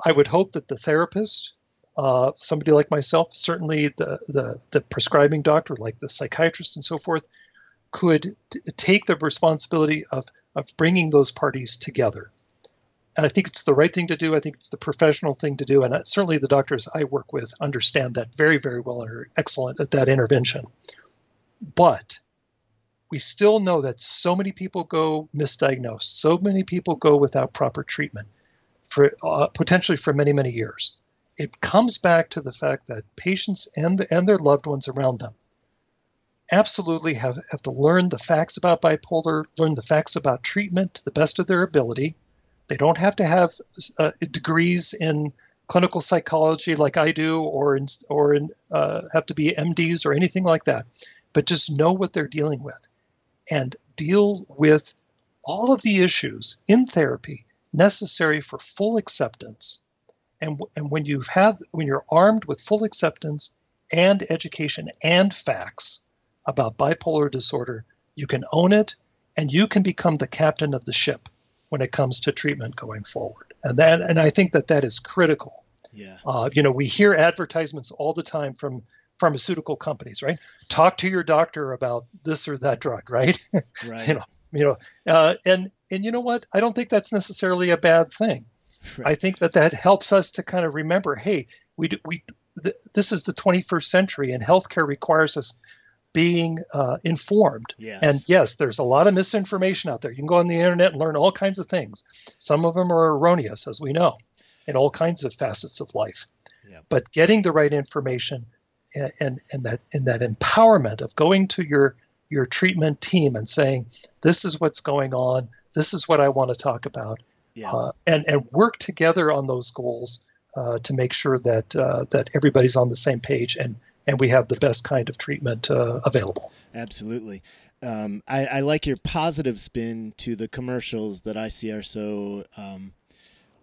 I would hope that the therapist, uh, somebody like myself, certainly the, the the prescribing doctor, like the psychiatrist and so forth, could t- take the responsibility of of bringing those parties together. And I think it's the right thing to do. I think it's the professional thing to do. And certainly the doctors I work with understand that very, very well and are excellent at that intervention. But we still know that so many people go misdiagnosed, so many people go without proper treatment for uh, potentially for many, many years. It comes back to the fact that patients and, and their loved ones around them absolutely have, have to learn the facts about bipolar, learn the facts about treatment to the best of their ability. They don't have to have uh, degrees in clinical psychology like I do, or in, or in, uh, have to be MDs or anything like that, but just know what they're dealing with and deal with all of the issues in therapy necessary for full acceptance. And, and when you've had when you're armed with full acceptance and education and facts, about bipolar disorder, you can own it and you can become the captain of the ship when it comes to treatment going forward. And that and I think that that is critical. Yeah. Uh, you know, we hear advertisements all the time from pharmaceutical companies, right? Talk to your doctor about this or that drug, right? Right. you know, you know, uh, and and you know what? I don't think that's necessarily a bad thing. Right. I think that that helps us to kind of remember, hey, we we th- this is the 21st century, and healthcare requires us being uh, informed. Yes. And yes, there's a lot of misinformation out there. You can go on the internet and learn all kinds of things. Some of them are erroneous, as we know, in all kinds of facets of life. Yep. But getting the right information and, and, and that and that empowerment of going to your your treatment team and saying, "This is what's going on. This is what I want to talk about," yeah. uh, and and work together on those goals uh, to make sure that uh, that everybody's on the same page and and we have the best kind of treatment uh, available. Absolutely. Um, I, I, like your positive spin to the commercials that I see are so. Um,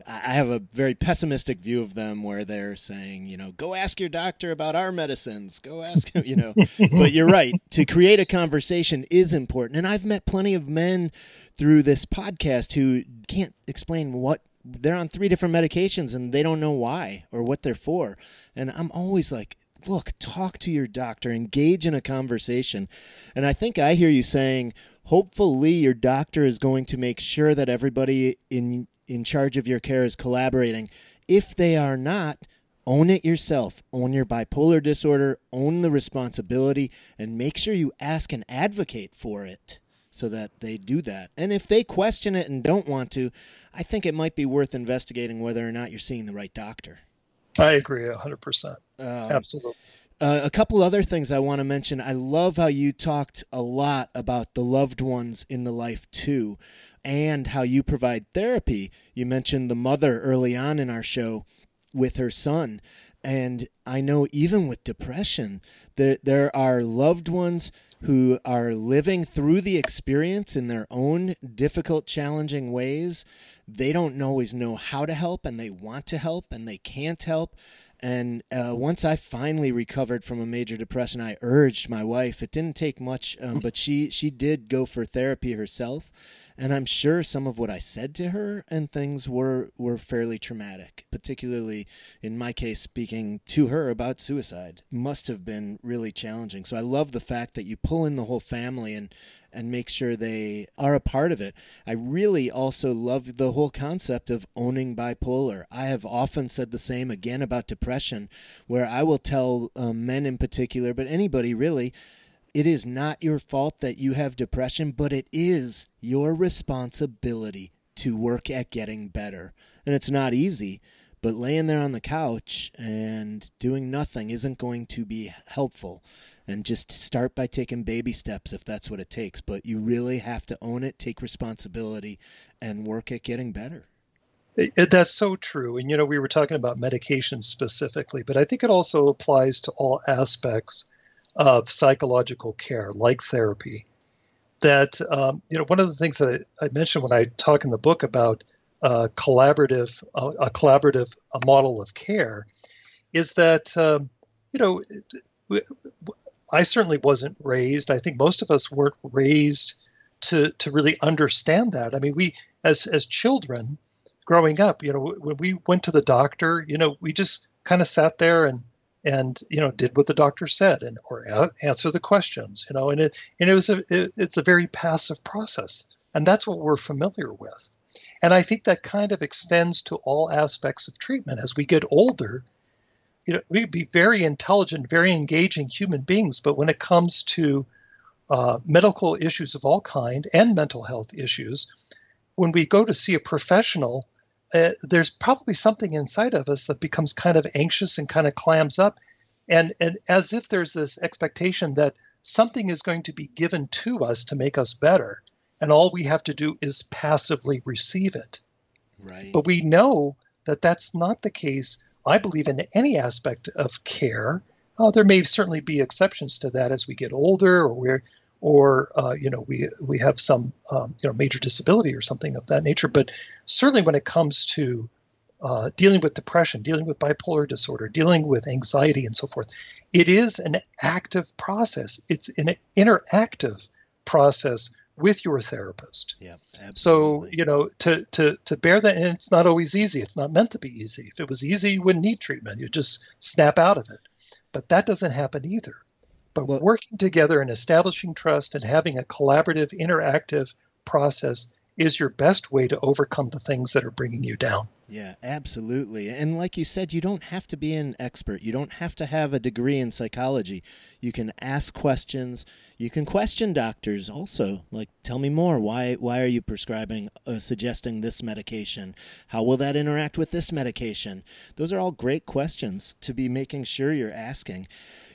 I have a very pessimistic view of them where they're saying, you know, go ask your doctor about our medicines. Go ask him, you know. but you're right. To create a conversation is important. And I've met plenty of men through this podcast who can't explain what they're on three different medications and they don't know why or what they're for. And I'm always like, look, talk to your doctor, engage in a conversation. And I think I hear you saying, hopefully, your doctor is going to make sure that everybody in in charge of your care is collaborating. If they are not, own it yourself. Own your bipolar disorder, own the responsibility, and make sure you ask and advocate for it so that they do that. And if they question it and don't want to, I think it might be worth investigating whether or not you're seeing the right doctor. I agree 100%. Um, Absolutely. Uh, a couple other things I want to mention. I love how you talked a lot about the loved ones in the life too, and how you provide therapy. You mentioned the mother early on in our show with her son. And I know even with depression, there, there are loved ones who are living through the experience in their own difficult, challenging ways. They don't always know how to help and they want to help and they can't help. And uh, once I finally recovered from a major depression, I urged my wife. It didn't take much, um, but she she did go for therapy herself. And I'm sure some of what I said to her and things were were fairly traumatic. Particularly in my case, speaking to her about suicide must have been really challenging. So I love the fact that you pull in the whole family and and make sure they are a part of it. I really also love the whole concept of owning bipolar. I have often said the same again about depression, where I will tell um, men in particular, but anybody really, it is not your fault that you have depression, but it is your responsibility to work at getting better. And it's not easy, but laying there on the couch and doing nothing isn't going to be helpful and just start by taking baby steps if that's what it takes. But you really have to own it, take responsibility, and work at getting better. It, that's so true. And, you know, we were talking about medication specifically, but I think it also applies to all aspects of psychological care, like therapy. That, um, you know, one of the things that I, I, mentioned when I talk in the book about uh, collaborative, uh, a collaborative a model of care is that, um, you know, I certainly wasn't raised. I think most of us weren't raised to to really understand that. I mean, we as as children growing up, you know, when we went to the doctor, you know, we just kind of sat there and and you know did what the doctor said and or a- answer the questions, you know, and it and it was a it, it's a very passive process, and that's what we're familiar with. And I think that kind of extends to all aspects of treatment as we get older you know, we'd be very intelligent, very engaging human beings, but when it comes to uh, medical issues of all kind and mental health issues, when we go to see a professional, uh, there's probably something inside of us that becomes kind of anxious and kind of clams up, and and as if there's this expectation that something is going to be given to us to make us better, and all we have to do is passively receive it. Right. But we know that that's not the case I believe in any aspect of care. Uh, there may certainly be exceptions to that as we get older, or we're, or uh, you know, we we have some um, you know major disability or something of that nature. But certainly, when it comes to uh, dealing with depression, dealing with bipolar disorder, dealing with anxiety, and so forth, it is an active process. It's an interactive process with your therapist. Yeah, absolutely. So you know to to to bear that, and it's not always easy. It's not meant to be easy. If it was easy, you wouldn't need treatment. You'd just snap out of it. But that doesn't happen either. But well, working together and establishing trust and having a collaborative, interactive process is your best way to overcome the things that are bringing you down. Yeah, absolutely. And like you said, you don't have to be an expert. You don't have to have a degree in psychology. You can ask questions. You can question doctors also. Like, tell me more. Why why are you prescribing uh, suggesting this medication? How will that interact with this medication? Those are all great questions to be making sure you're asking.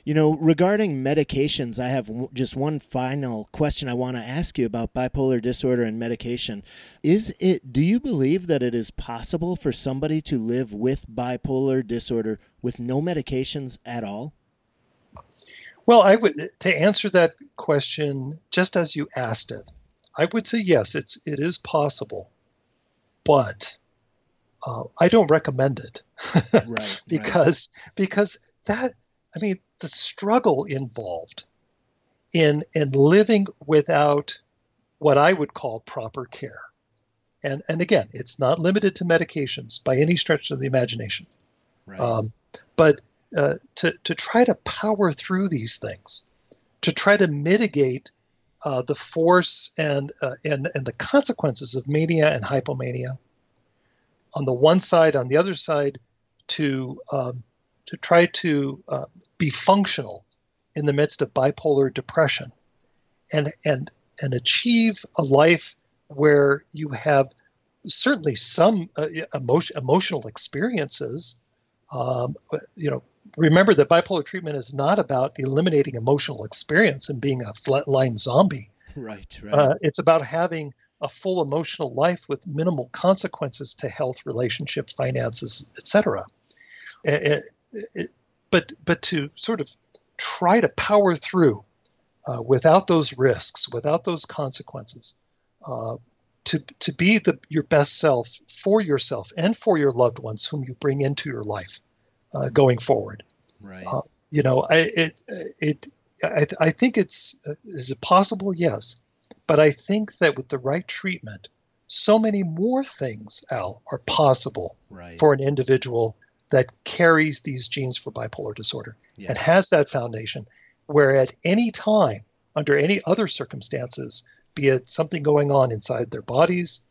You know, regarding medications, I have w- just one final question I want to ask you about bipolar disorder and medication. Is it do you believe that it is possible for somebody to live with bipolar disorder with no medications at all? Well, I would to answer that question just as you asked it. I would say yes, it's it is possible, but uh, I don't recommend it right, because right. because that I mean, the struggle involved in in living without what I would call proper care. And and again, it's not limited to medications by any stretch of the imagination. Right. Um, but uh, to to try to power through these things, to try to mitigate uh, the force and uh, and and the consequences of mania and hypomania. On the one side, on the other side, to um, to try to uh, be functional in the midst of bipolar depression and and and achieve a life where you have certainly some uh, emotion, emotional experiences. Um, you know remember that bipolar treatment is not about eliminating emotional experience and being a flatline zombie. Right right. Uh, it's about having a full emotional life with minimal consequences to health relationships finances etc but but to sort of try to power through uh, without those risks, without those consequences, uh, to to be the your best self for yourself and for your loved ones whom you bring into your life. uh, going forward. Right. Uh, you know, I, it it I, I think it's uh, is it possible? Yes, but I think that with the right treatment, so many more things, Al, are possible right. for an individual that carries these genes for bipolar disorder Yeah. and has that foundation. Where at any time, under any other circumstances, be it something going on inside their bodies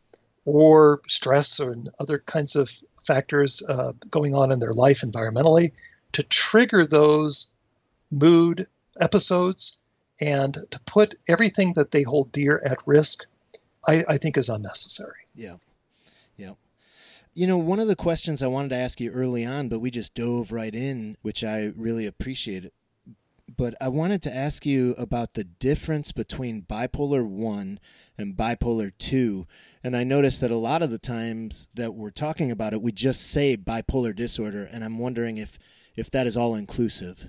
or stress or other kinds of factors uh, going on in their life environmentally, to trigger those mood episodes and to put everything that they hold dear at risk, I, I think is unnecessary. Yeah. Yeah. You know, one of the questions I wanted to ask you early on, but we just dove right in, which I really appreciate. But I wanted to ask you about the difference between bipolar 1 and bipolar 2. And I noticed that a lot of the times that we're talking about it, we just say bipolar disorder. And I'm wondering if, if that is all inclusive.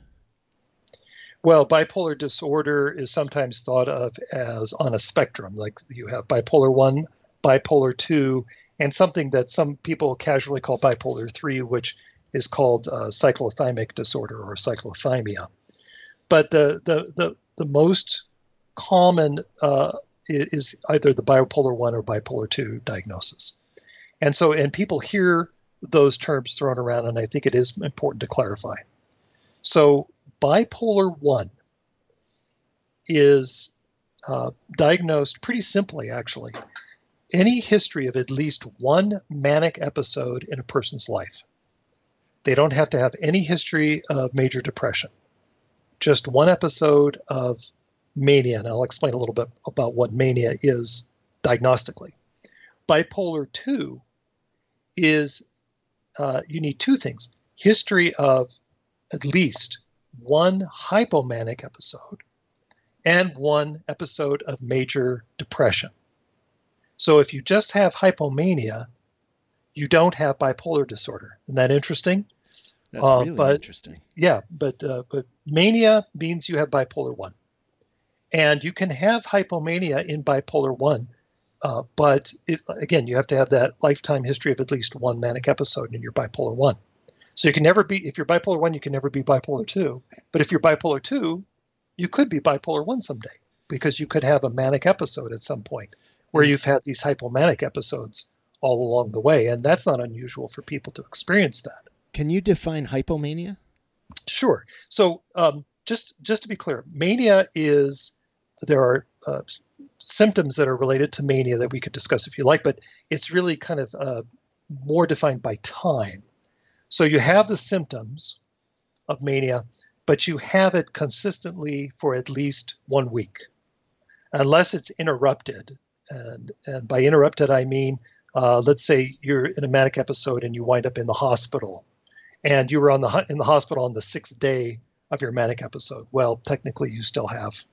Well, bipolar disorder is sometimes thought of as on a spectrum, like you have bipolar 1, bipolar 2, and something that some people casually call bipolar 3, which is called uh, cyclothymic disorder or cyclothymia. But the, the, the, the most common uh, is either the bipolar 1 or bipolar 2 diagnosis. And so, and people hear those terms thrown around, and I think it is important to clarify. So, bipolar 1 is uh, diagnosed pretty simply, actually. Any history of at least one manic episode in a person's life. They don't have to have any history of major depression, just one episode of mania. And I'll explain a little bit about what mania is diagnostically. Bipolar 2 is uh, you need two things history of at least one hypomanic episode and one episode of major depression. So if you just have hypomania, you don't have bipolar disorder. Isn't that interesting? That's Uh, really but- interesting. Yeah, but uh, but mania means you have bipolar one, and you can have hypomania in bipolar one, uh, but if, again, you have to have that lifetime history of at least one manic episode in your bipolar one. So you can never be if you're bipolar one, you can never be bipolar two. But if you're bipolar two, you could be bipolar one someday because you could have a manic episode at some point where you've had these hypomanic episodes all along the way, and that's not unusual for people to experience that. Can you define hypomania? Sure. So um, just just to be clear, mania is there are uh, symptoms that are related to mania that we could discuss if you like, but it's really kind of uh, more defined by time. So you have the symptoms of mania, but you have it consistently for at least one week, unless it's interrupted. And and by interrupted, I mean uh, let's say you're in a manic episode and you wind up in the hospital and you were on the in the hospital on the sixth day of your manic episode. Well, technically, you still have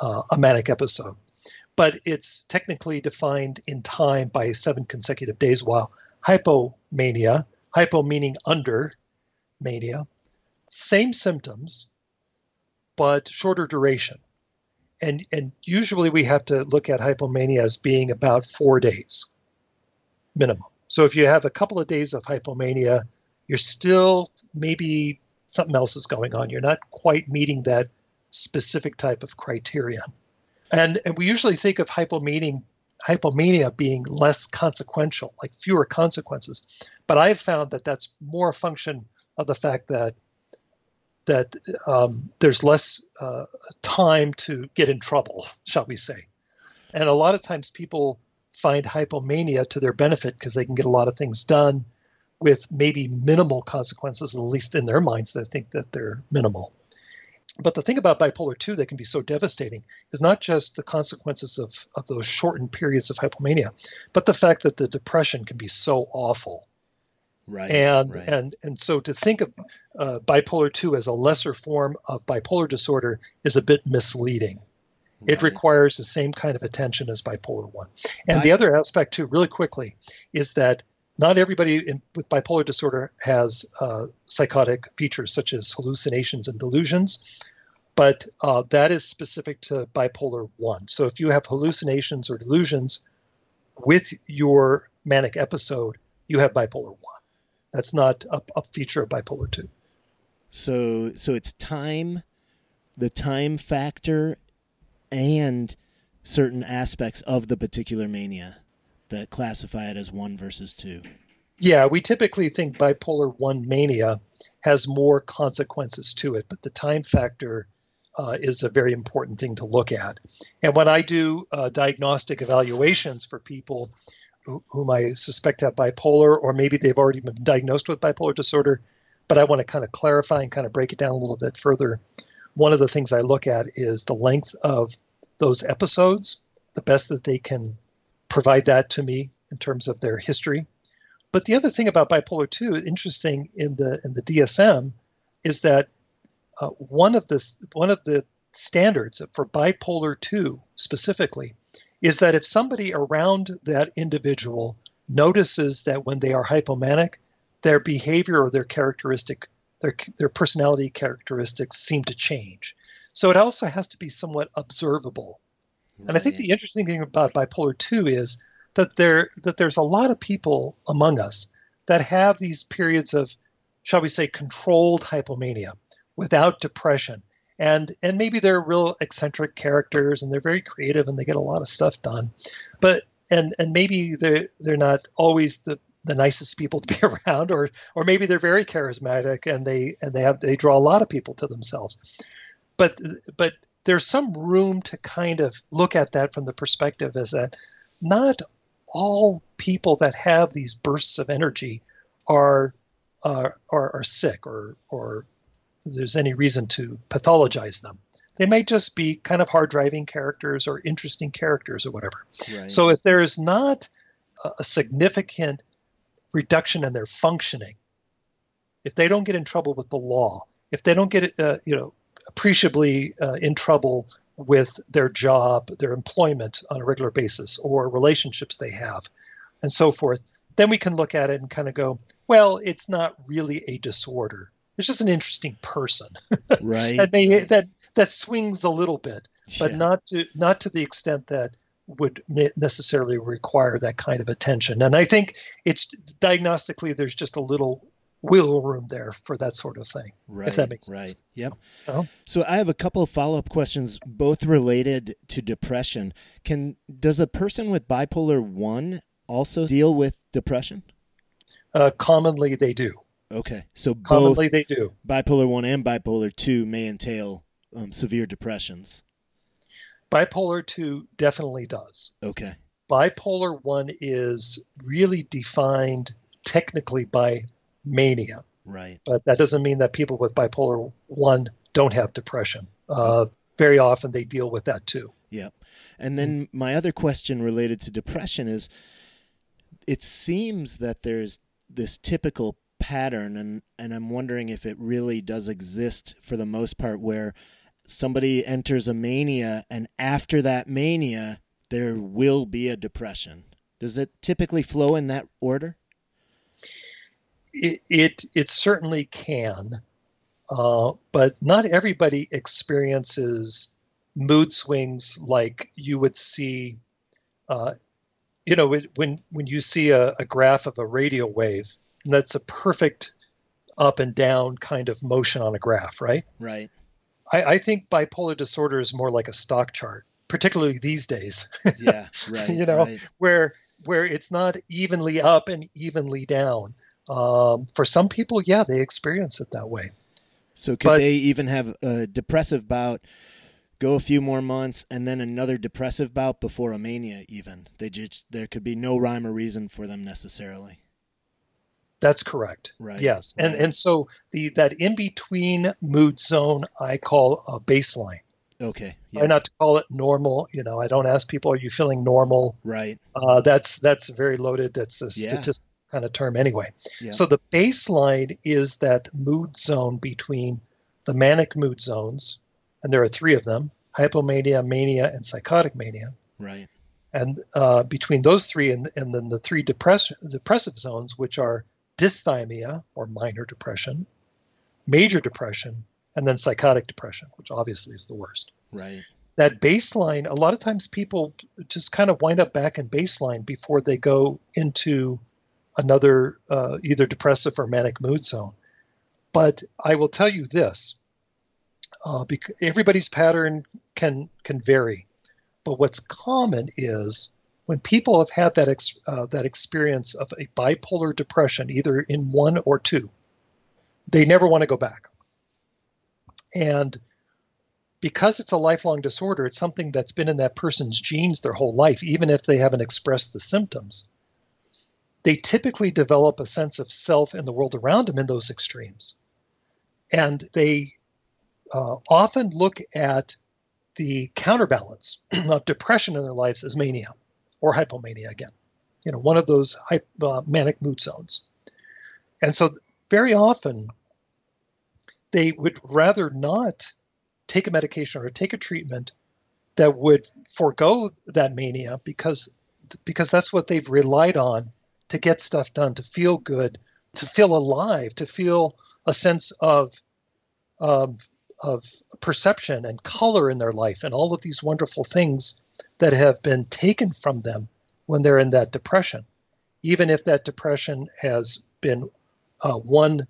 uh, a manic episode, but it's technically defined in time by seven consecutive days. While hypomania, hypo meaning under mania, same symptoms, but shorter duration. And, and usually we have to look at hypomania as being about four days minimum. So if you have a couple of days of hypomania, you're still maybe something else is going on. You're not quite meeting that specific type of criterion. And, and we usually think of hypomania, hypomania being less consequential, like fewer consequences. But I've found that that's more a function of the fact that that um, there's less uh, time to get in trouble, shall we say. And a lot of times people find hypomania to their benefit because they can get a lot of things done with maybe minimal consequences, at least in their minds, they think that they're minimal. But the thing about bipolar 2 that can be so devastating is not just the consequences of, of those shortened periods of hypomania, but the fact that the depression can be so awful. Right. And, right. and, and so to think of uh, bipolar 2 as a lesser form of bipolar disorder is a bit misleading. It requires the same kind of attention as bipolar 1. And the other aspect, too, really quickly, is that not everybody in, with bipolar disorder has uh, psychotic features such as hallucinations and delusions, but uh, that is specific to bipolar 1. So if you have hallucinations or delusions with your manic episode, you have bipolar 1. That's not a, a feature of bipolar 2. So so it's time, the time factor, and certain aspects of the particular mania that classify it as one versus two. Yeah, we typically think bipolar 1 mania has more consequences to it, but the time factor uh, is a very important thing to look at. And when I do uh, diagnostic evaluations for people whom I suspect have bipolar, or maybe they've already been diagnosed with bipolar disorder, but I want to kind of clarify and kind of break it down a little bit further, one of the things I look at is the length of those episodes, the best that they can provide that to me in terms of their history. But the other thing about bipolar 2, interesting in the in the DSM, is that uh, one of the one of the standards for bipolar 2 specifically is that if somebody around that individual notices that when they are hypomanic, their behavior or their characteristic, their their personality characteristics seem to change. So it also has to be somewhat observable. Right. And I think the interesting thing about bipolar 2 is that there that there's a lot of people among us that have these periods of shall we say controlled hypomania without depression and and maybe they're real eccentric characters and they're very creative and they get a lot of stuff done. But and and maybe they're they're not always the the nicest people to be around or or maybe they're very charismatic and they and they have they draw a lot of people to themselves. But but there's some room to kind of look at that from the perspective as that not all people that have these bursts of energy are uh, are, are sick or or there's any reason to pathologize them. They may just be kind of hard driving characters or interesting characters or whatever. Right. So if there is not a significant reduction in their functioning, if they don't get in trouble with the law, if they don't get uh, you know appreciably uh, in trouble with their job, their employment on a regular basis, or relationships they have, and so forth, then we can look at it and kind of go, well, it's not really a disorder. It's just an interesting person, right? that may that that swings a little bit, but yeah. not to not to the extent that would necessarily require that kind of attention. And I think it's diagnostically there's just a little wiggle room there for that sort of thing. Right. If that makes sense. Right. Yep. Uh-huh. So I have a couple of follow up questions, both related to depression. Can does a person with bipolar one also deal with depression? Uh, commonly, they do. Okay, so commonly they do. Bipolar one and bipolar two may entail um, severe depressions. Bipolar 2 definitely does. Okay. Bipolar 1 is really defined technically by mania. Right. But that doesn't mean that people with bipolar 1 don't have depression. Uh, very often they deal with that too. Yep. And then my other question related to depression is it seems that there's this typical pattern and and I'm wondering if it really does exist for the most part where somebody enters a mania, and after that mania, there will be a depression. Does it typically flow in that order? It it, it certainly can, uh, but not everybody experiences mood swings like you would see. Uh, you know, when when you see a, a graph of a radio wave, that's a perfect up and down kind of motion on a graph, right? Right. I, I think bipolar disorder is more like a stock chart, particularly these days. yeah, right. you know, right. where where it's not evenly up and evenly down. Um, for some people, yeah, they experience it that way. So could but, they even have a depressive bout, go a few more months, and then another depressive bout before a mania? Even they just there could be no rhyme or reason for them necessarily. That's correct. Right. Yes. Right. And and so the that in between mood zone I call a baseline. Okay. Yeah. I not to call it normal. You know, I don't ask people, "Are you feeling normal?" Right. Uh, that's that's very loaded. That's a yeah. statistic kind of term anyway. Yeah. So the baseline is that mood zone between the manic mood zones, and there are three of them: hypomania, mania, and psychotic mania. Right. And uh, between those three, and, and then the three depress- depressive zones, which are dysthymia or minor depression, major depression, and then psychotic depression, which obviously is the worst. Right. That baseline, a lot of times people just kind of wind up back in baseline before they go into another uh, either depressive or manic mood zone. But I will tell you this: uh, because everybody's pattern can can vary, but what's common is when people have had that ex, uh, that experience of a bipolar depression, either in one or two, they never want to go back. And because it's a lifelong disorder, it's something that's been in that person's genes their whole life, even if they haven't expressed the symptoms. They typically develop a sense of self and the world around them in those extremes. And they uh, often look at the counterbalance of depression in their lives as mania or hypomania again. You know, one of those uh, manic mood zones. And so, very often, they would rather not take a medication or take a treatment that would forego that mania because because that's what they've relied on to get stuff done, to feel good, to feel alive, to feel a sense of um, of perception and color in their life, and all of these wonderful things that have been taken from them when they're in that depression, even if that depression has been uh, one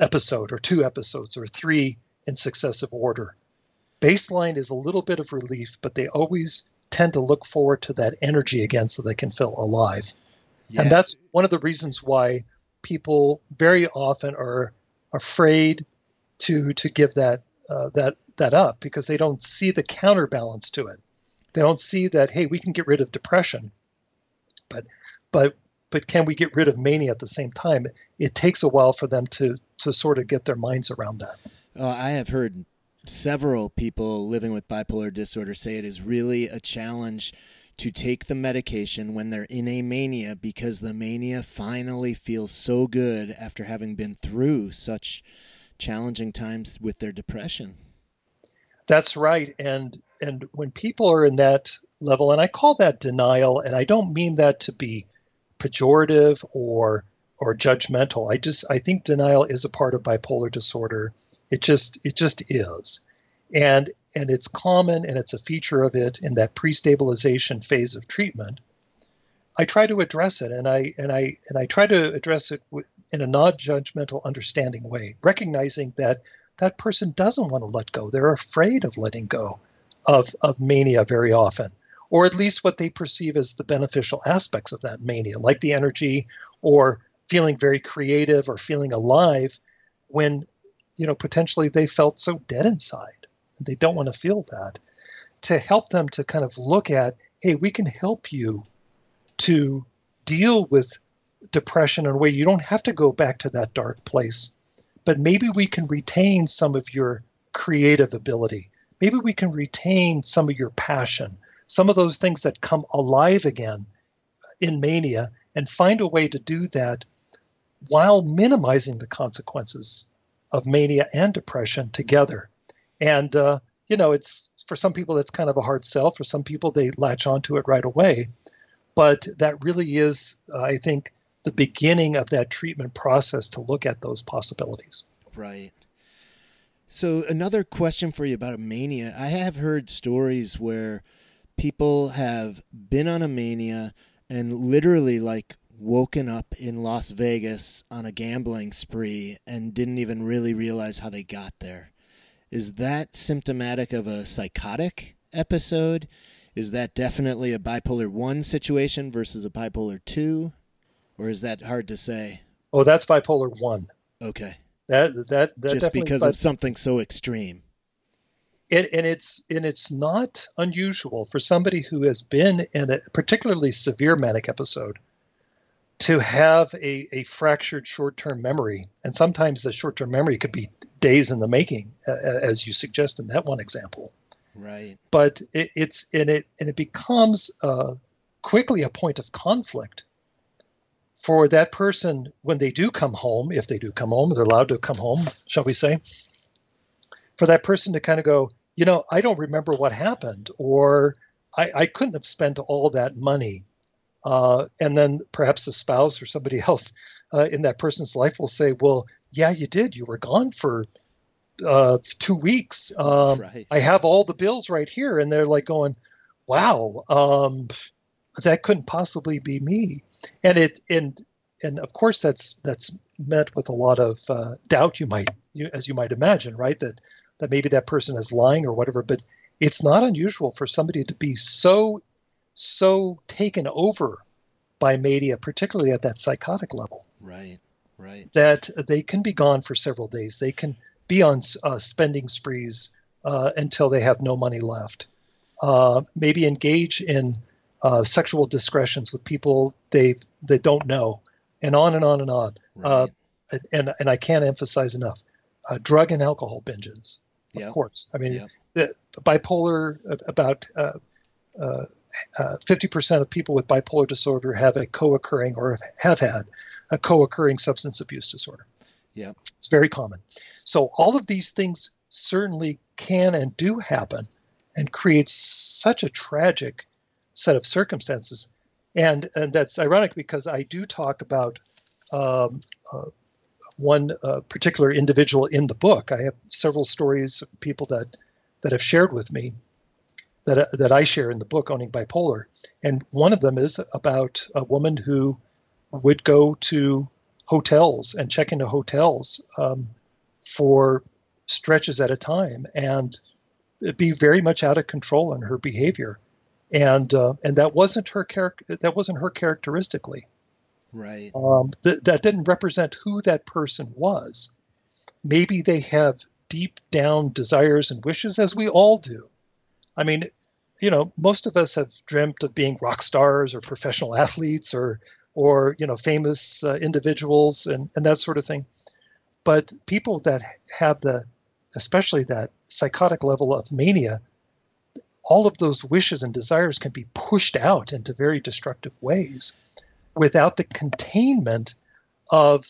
episode or two episodes or three in successive order. Baseline is a little bit of relief, but they always tend to look forward to that energy again so they can feel alive. Yeah. And that's one of the reasons why people very often are afraid to to give that uh, that that up because they don't see the counterbalance to it. They don't see that hey, we can get rid of depression, but but but can we get rid of mania at the same time? It takes a while for them to to sort of get their minds around that. Uh, I have heard several people living with bipolar disorder say it is really a challenge to take the medication when they're in a mania because the mania finally feels so good after having been through such challenging times with their depression. That's right. And and when people are in that level, and I call that denial, and I don't mean that to be pejorative or or judgmental. I just I think denial is a part of bipolar disorder. It just it just is. And and it's common and it's a feature of it in that pre-stabilization phase of treatment. I try to address it and I and I and I try to address it in a non-judgmental understanding way, recognizing that that person doesn't want to let go. They're afraid of letting go of, of mania very often, or at least what they perceive as the beneficial aspects of that mania, like the energy or feeling very creative or feeling alive when you know potentially they felt so dead inside they don't want to feel that to help them to kind of look at hey we can help you to deal with depression in a way you don't have to go back to that dark place but maybe we can retain some of your creative ability maybe we can retain some of your passion some of those things that come alive again in mania and find a way to do that while minimizing the consequences of mania and depression together. And, uh, you know, it's for some people, that's kind of a hard sell. For some people, they latch onto it right away. But that really is, uh, I think, the beginning of that treatment process to look at those possibilities. Right. So, another question for you about a mania. I have heard stories where people have been on a mania and literally, like, woken up in Las Vegas on a gambling spree and didn't even really realize how they got there. Is that symptomatic of a psychotic episode? Is that definitely a bipolar 1 situation versus a bipolar 2? Or is that hard to say? Oh, that's bipolar 1. Okay. That that, that just because of something so extreme. And, and it's and it's not unusual for somebody who has been in a particularly severe manic episode to have a, a fractured short term memory. And sometimes the short term memory could be days in the making, uh, as you suggest in that one example. Right. But it, it's and it and it becomes uh, quickly a point of conflict for that person when they do come home, if they do come home, they're allowed to come home, shall we say, for that person to kind of go, you know, I don't remember what happened, or I, I couldn't have spent all that money uh, and then perhaps the spouse or somebody else uh, in that person's life will say, "Well, yeah, you did. You were gone for uh, two weeks. Um, right. I have all the bills right here." And they're like going, "Wow, um, that couldn't possibly be me." And it and and of course that's that's met with a lot of uh, doubt. You might, you, as you might imagine, right? That that maybe that person is lying or whatever. But it's not unusual for somebody to be so so taken over by mania, particularly at that psychotic level. Right. Right. That they can be gone for several days. They can be on uh, spending sprees uh, until they have no money left. Uh, maybe engage in uh, sexual discretions with people they they don't know, and on and on and on. Uh, and and I can't emphasize enough, uh, drug and alcohol binges. Of yep. course, I mean, yep. bipolar about. Fifty percent of people with bipolar disorder have a co-occurring or have had a co-occurring substance abuse disorder. Yeah, it's very common. So all of these things certainly can and do happen, and create such a tragic set of circumstances. And and that's ironic because I do talk about um, uh, one uh, particular individual in the book. I have several stories of people that that have shared with me that that I share in the book, owning bipolar, and one of them is about a woman who would go to hotels and check into hotels um, for stretches at a time and be very much out of control in her behavior and uh, and that wasn't her character that wasn't her characteristically. Right. Um, th- that didn't represent who that person was. Maybe they have deep down desires and wishes as we all do. I mean you know most of us have dreamt of being rock stars or professional athletes or or you know famous uh, individuals and, and that sort of thing. But people that have the especially that psychotic level of mania all of those wishes and desires can be pushed out into very destructive ways without the containment of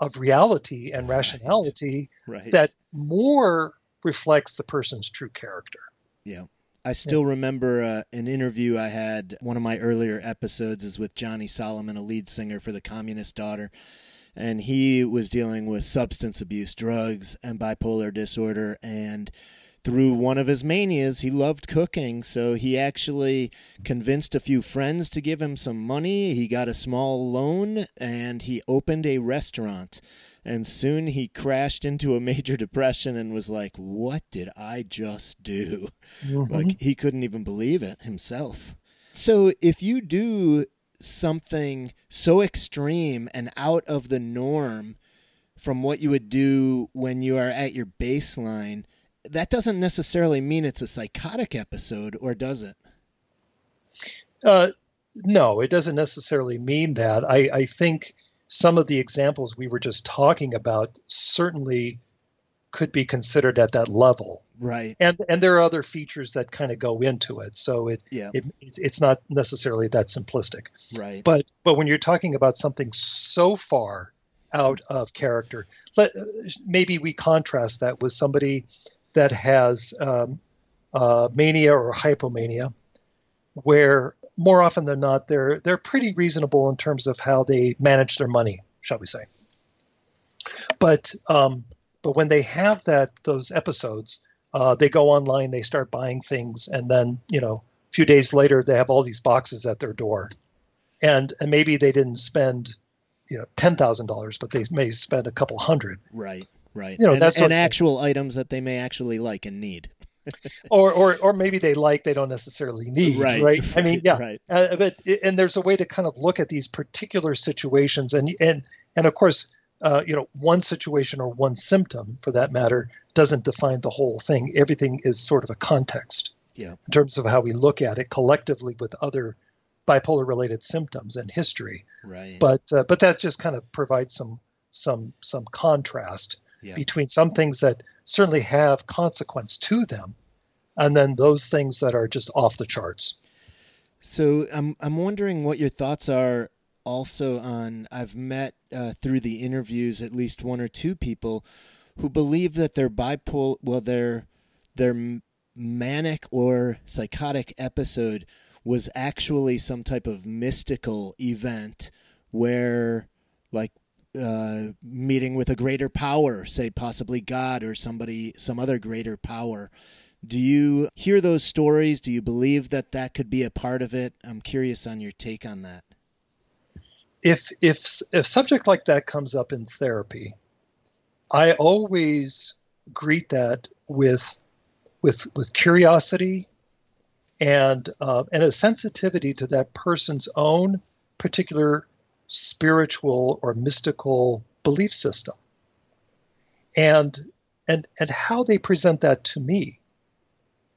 of reality and rationality right. Right. that more reflects the person's true character. Yeah. I still yeah. remember uh, an interview I had. One of my earlier episodes is with Johnny Solomon, a lead singer for the Communist Daughter. And he was dealing with substance abuse, drugs, and bipolar disorder. And through one of his manias, he loved cooking. So he actually convinced a few friends to give him some money. He got a small loan and he opened a restaurant. And soon he crashed into a major depression and was like, What did I just do? Mm-hmm. Like he couldn't even believe it himself. So if you do something so extreme and out of the norm from what you would do when you are at your baseline, that doesn't necessarily mean it's a psychotic episode, or does it? Uh, no, it doesn't necessarily mean that. I, I think some of the examples we were just talking about certainly could be considered at that level. Right. And and there are other features that kind of go into it. So it, yeah. it it's not necessarily that simplistic. Right. But but when you're talking about something so far out of character, let maybe we contrast that with somebody that has um, uh, mania or hypomania, where more often than not they're they're pretty reasonable in terms of how they manage their money, shall we say? But um, but when they have that those episodes, uh, they go online, they start buying things, and then you know a few days later they have all these boxes at their door, and and maybe they didn't spend you know ten thousand dollars, but they may spend a couple hundred. Right. Right. You know, and, that's and actual items that they may actually like and need. or, or, or maybe they like they don't necessarily need. Right. Right. I mean, yeah. Right. Uh, but and there's a way to kind of look at these particular situations, and and and of course, uh, you know, one situation or one symptom, for that matter, doesn't define the whole thing. Everything is sort of a context. Yeah. In terms of how we look at it collectively with other bipolar related symptoms and history. Right. But uh, but that just kind of provides some some some contrast yeah. between some things that certainly have consequence to them and then those things that are just off the charts. So I'm I'm wondering what your thoughts are also on I've met uh, through the interviews at least one or two people who believe that their bipolar well their their manic or psychotic episode was actually some type of mystical event where like uh, meeting with a greater power, say possibly God or somebody, some other greater power. Do you hear those stories? Do you believe that that could be a part of it? I'm curious on your take on that. if if if subject like that comes up in therapy, I always greet that with with with curiosity and uh, and a sensitivity to that person's own particular spiritual or mystical belief system. And and and how they present that to me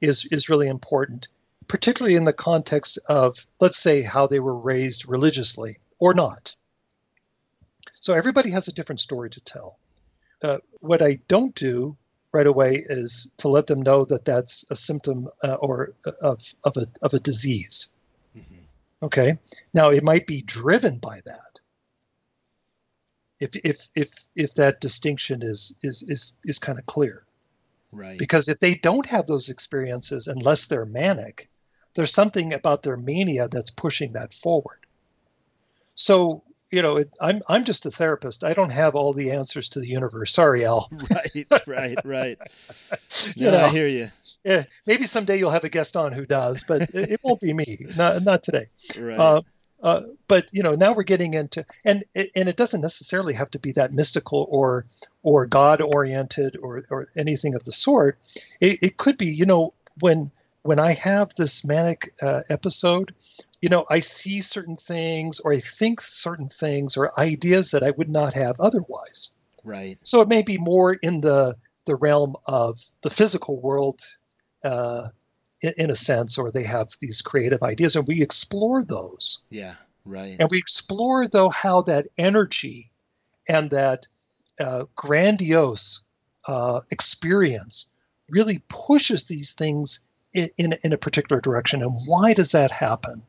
is is really important particularly in the context of let's say how they were raised religiously or not. So everybody has a different story to tell. Uh, what i don't do right away is to let them know that that's a symptom uh, or uh, of of a of a disease. Okay. Now it might be driven by that. If if if if that distinction is is is is kind of clear. Right. Because if they don't have those experiences unless they're manic, there's something about their mania that's pushing that forward. So you know, it, I'm I'm just a therapist. I don't have all the answers to the universe. Sorry, Al. right, right, right. you know, I hear you. Yeah, maybe someday you'll have a guest on who does, but it, it won't be me. Not not today. Right. Uh, uh, but you know, now we're getting into and and it doesn't necessarily have to be that mystical or or God oriented or or anything of the sort. It, it could be, you know, when when I have this manic uh, episode, you know, I see certain things or I think certain things or ideas that I would not have otherwise. Right. So it may be more in the the realm of the physical world, uh, in, in a sense, or they have these creative ideas, and we explore those. Yeah. Right. And we explore though how that energy and that uh, grandiose uh, experience really pushes these things in, in, a particular direction, and why does that happen?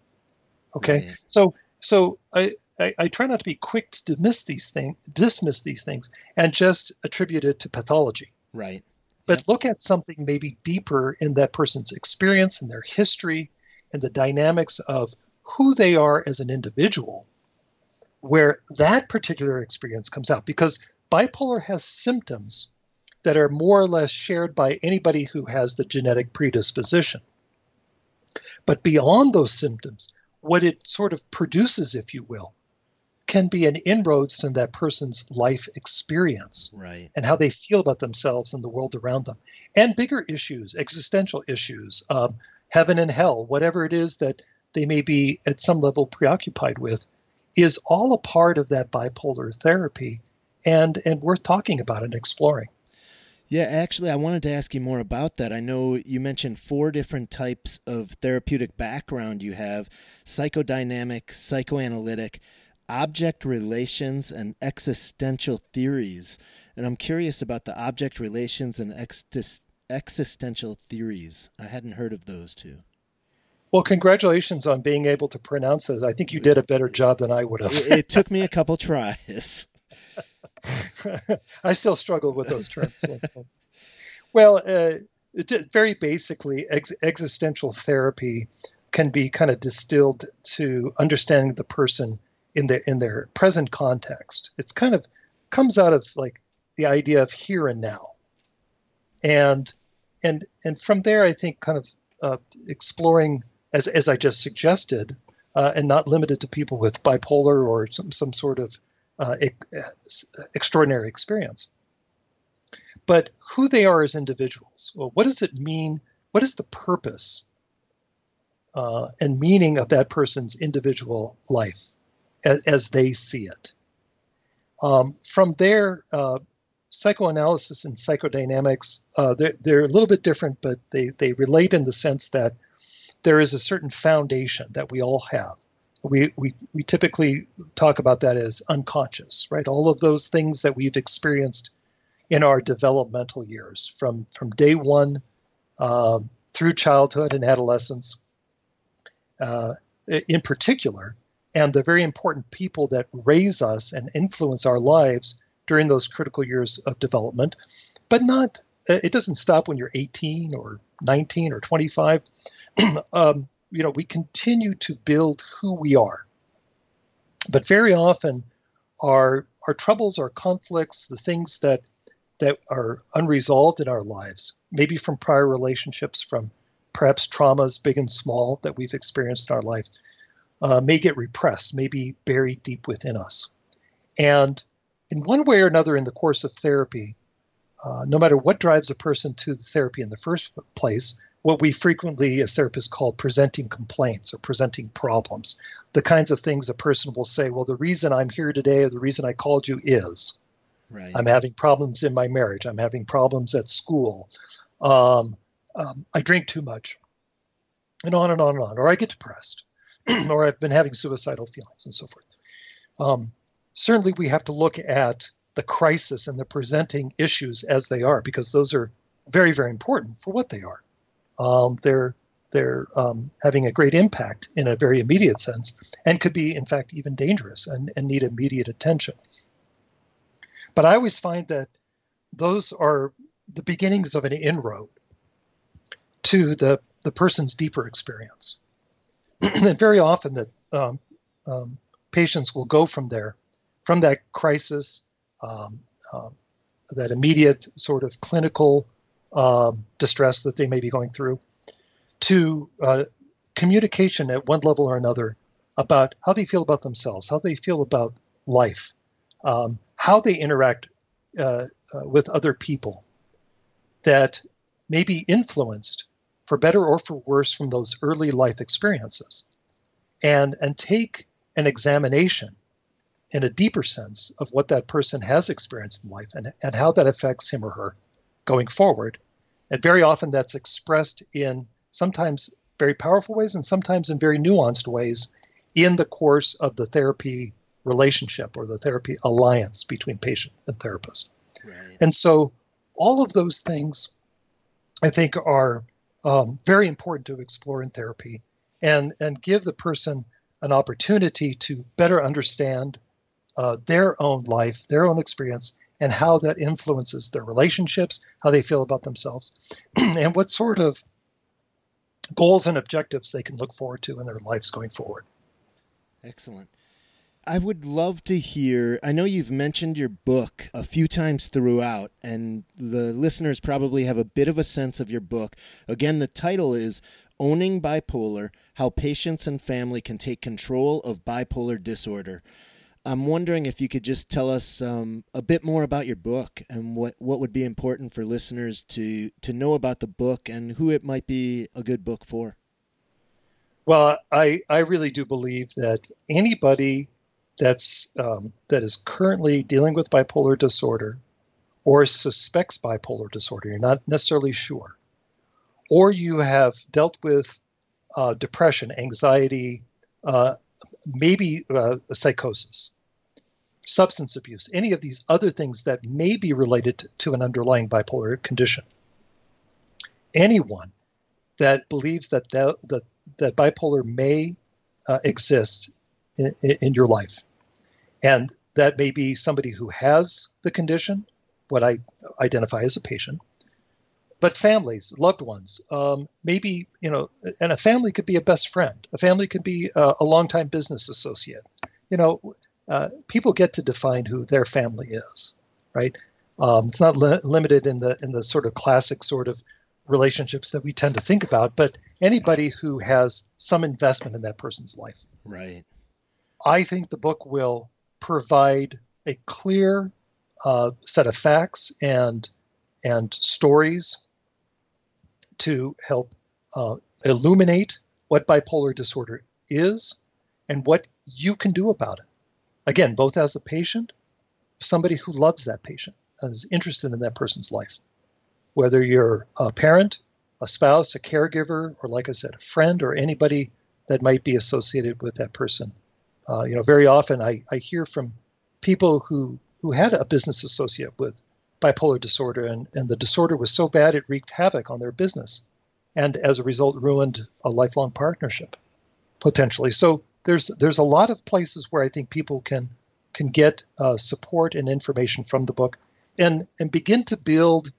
Okay, so so I, I, I try not to be quick to dismiss these things, dismiss these things, and just attribute it to pathology. Right. But look at something maybe deeper in that person's experience and their history and the dynamics of who they are as an individual, where that particular experience comes out. Because bipolar has symptoms that are more or less shared by anybody who has the genetic predisposition. But beyond those symptoms, what it sort of produces, if you will, can be an inroads to that person's life experience right. and how they feel about themselves and the world around them. And bigger issues, existential issues, um, heaven and hell, whatever it is that they may be at some level preoccupied with, is all a part of that bipolar therapy and, and worth talking about and exploring. Yeah, actually, I wanted to ask you more about that. I know you mentioned four different types of therapeutic background you have psychodynamic, psychoanalytic, object relations, and existential theories. And I'm curious about the object relations and ex- existential theories. I hadn't heard of those two. Well, congratulations on being able to pronounce those. I think you did a better job than I would have. it took me a couple tries. I still struggle with those terms. well, uh, very basically, ex- existential therapy can be kind of distilled to understanding the person in their in their present context. It's kind of comes out of like the idea of here and now, and and and from there, I think kind of uh, exploring as as I just suggested, uh, and not limited to people with bipolar or some some sort of uh, extraordinary experience. But who they are as individuals, well, what does it mean? What is the purpose uh, and meaning of that person's individual life as, as they see it? Um, from there, uh, psychoanalysis and psychodynamics, uh, they're, they're, a little bit different, but they, they relate in the sense that there is a certain foundation that we all have we, we, we typically talk about that as unconscious, right? All of those things that we've experienced in our developmental years from, from day one um, through childhood and adolescence uh, in particular, and the very important people that raise us and influence our lives during those critical years of development, but not, it doesn't stop when you're 18 or 19 or 25. um, you know, we continue to build who we are. But very often, our our troubles, our conflicts, the things that that are unresolved in our lives, maybe from prior relationships, from perhaps traumas, big and small, that we've experienced in our lives, uh, may get repressed, may be buried deep within us. And in one way or another, in the course of therapy, uh, no matter what drives a person to the therapy in the first place, what we frequently as therapists call presenting complaints or presenting problems, the kinds of things a person will say, well, the reason I'm here today or the reason I called you is right. I'm having problems in my marriage, I'm having problems at school, um, um, I drink too much, and on and on and on, or I get depressed, or I've been having suicidal feelings and so forth. Um, certainly, we have to look at the crisis and the presenting issues as they are because those are very, very important for what they are. Um, they're they're um, having a great impact in a very immediate sense and could be, in fact, even dangerous and, and need immediate attention. But I always find that those are the beginnings of an inroad to the, the person's deeper experience. and very often that um, um, patients will go from there, from that crisis, um, um that immediate sort of clinical um, distress that they may be going through, to uh, communication at one level or another about how they feel about themselves, how they feel about life, um, how they interact uh, uh, with other people that may be influenced for better or for worse from those early life experiences. And and take an examination in a deeper sense of what that person has experienced in life and, and how that affects him or her going forward and very often that's expressed in sometimes very powerful ways and sometimes in very nuanced ways in the course of the therapy relationship or the therapy alliance between patient and therapist right. and so all of those things i think are um, very important to explore in therapy and, and give the person an opportunity to better understand uh, their own life, their own experience, and how that influences their relationships, how they feel about themselves, and what sort of goals and objectives they can look forward to in their lives going forward. Excellent. I would love to hear. I know you've mentioned your book a few times throughout, and the listeners probably have a bit of a sense of your book. Again, the title is Owning Bipolar How Patients and Family Can Take Control of Bipolar Disorder. I'm wondering if you could just tell us um, a bit more about your book and what, what would be important for listeners to, to know about the book and who it might be a good book for. Well, I, I really do believe that anybody that's um, that is currently dealing with bipolar disorder or suspects bipolar disorder, you're not necessarily sure, or you have dealt with uh, depression, anxiety, uh, maybe uh, psychosis, substance abuse, any of these other things that may be related to an underlying bipolar condition. Anyone that believes that that, that, that bipolar may uh, exist in, in your life. And that may be somebody who has the condition, what I identify as a patient, but families, loved ones, um, maybe, you know, and a family could be a best friend. A family could be a, a longtime business associate. You know, uh, people get to define who their family is, right? Um, it's not li- limited in the in the sort of classic sort of relationships that we tend to think about, but anybody who has some investment in that person's life. Right. I think the book will provide a clear uh, set of facts and and stories to help uh, illuminate what bipolar disorder is and what you can do about it. Again, both as a patient, somebody who loves that patient and is interested in that person's life, whether you're a parent, a spouse, a caregiver, or like I said, a friend or anybody that might be associated with that person uh, you know, very often I, I hear from people who, who had a business associate with bipolar disorder, and, and the disorder was so bad it wreaked havoc on their business, and as a result, ruined a lifelong partnership potentially. So there's there's a lot of places where I think people can can get uh, support and information from the book, and and begin to build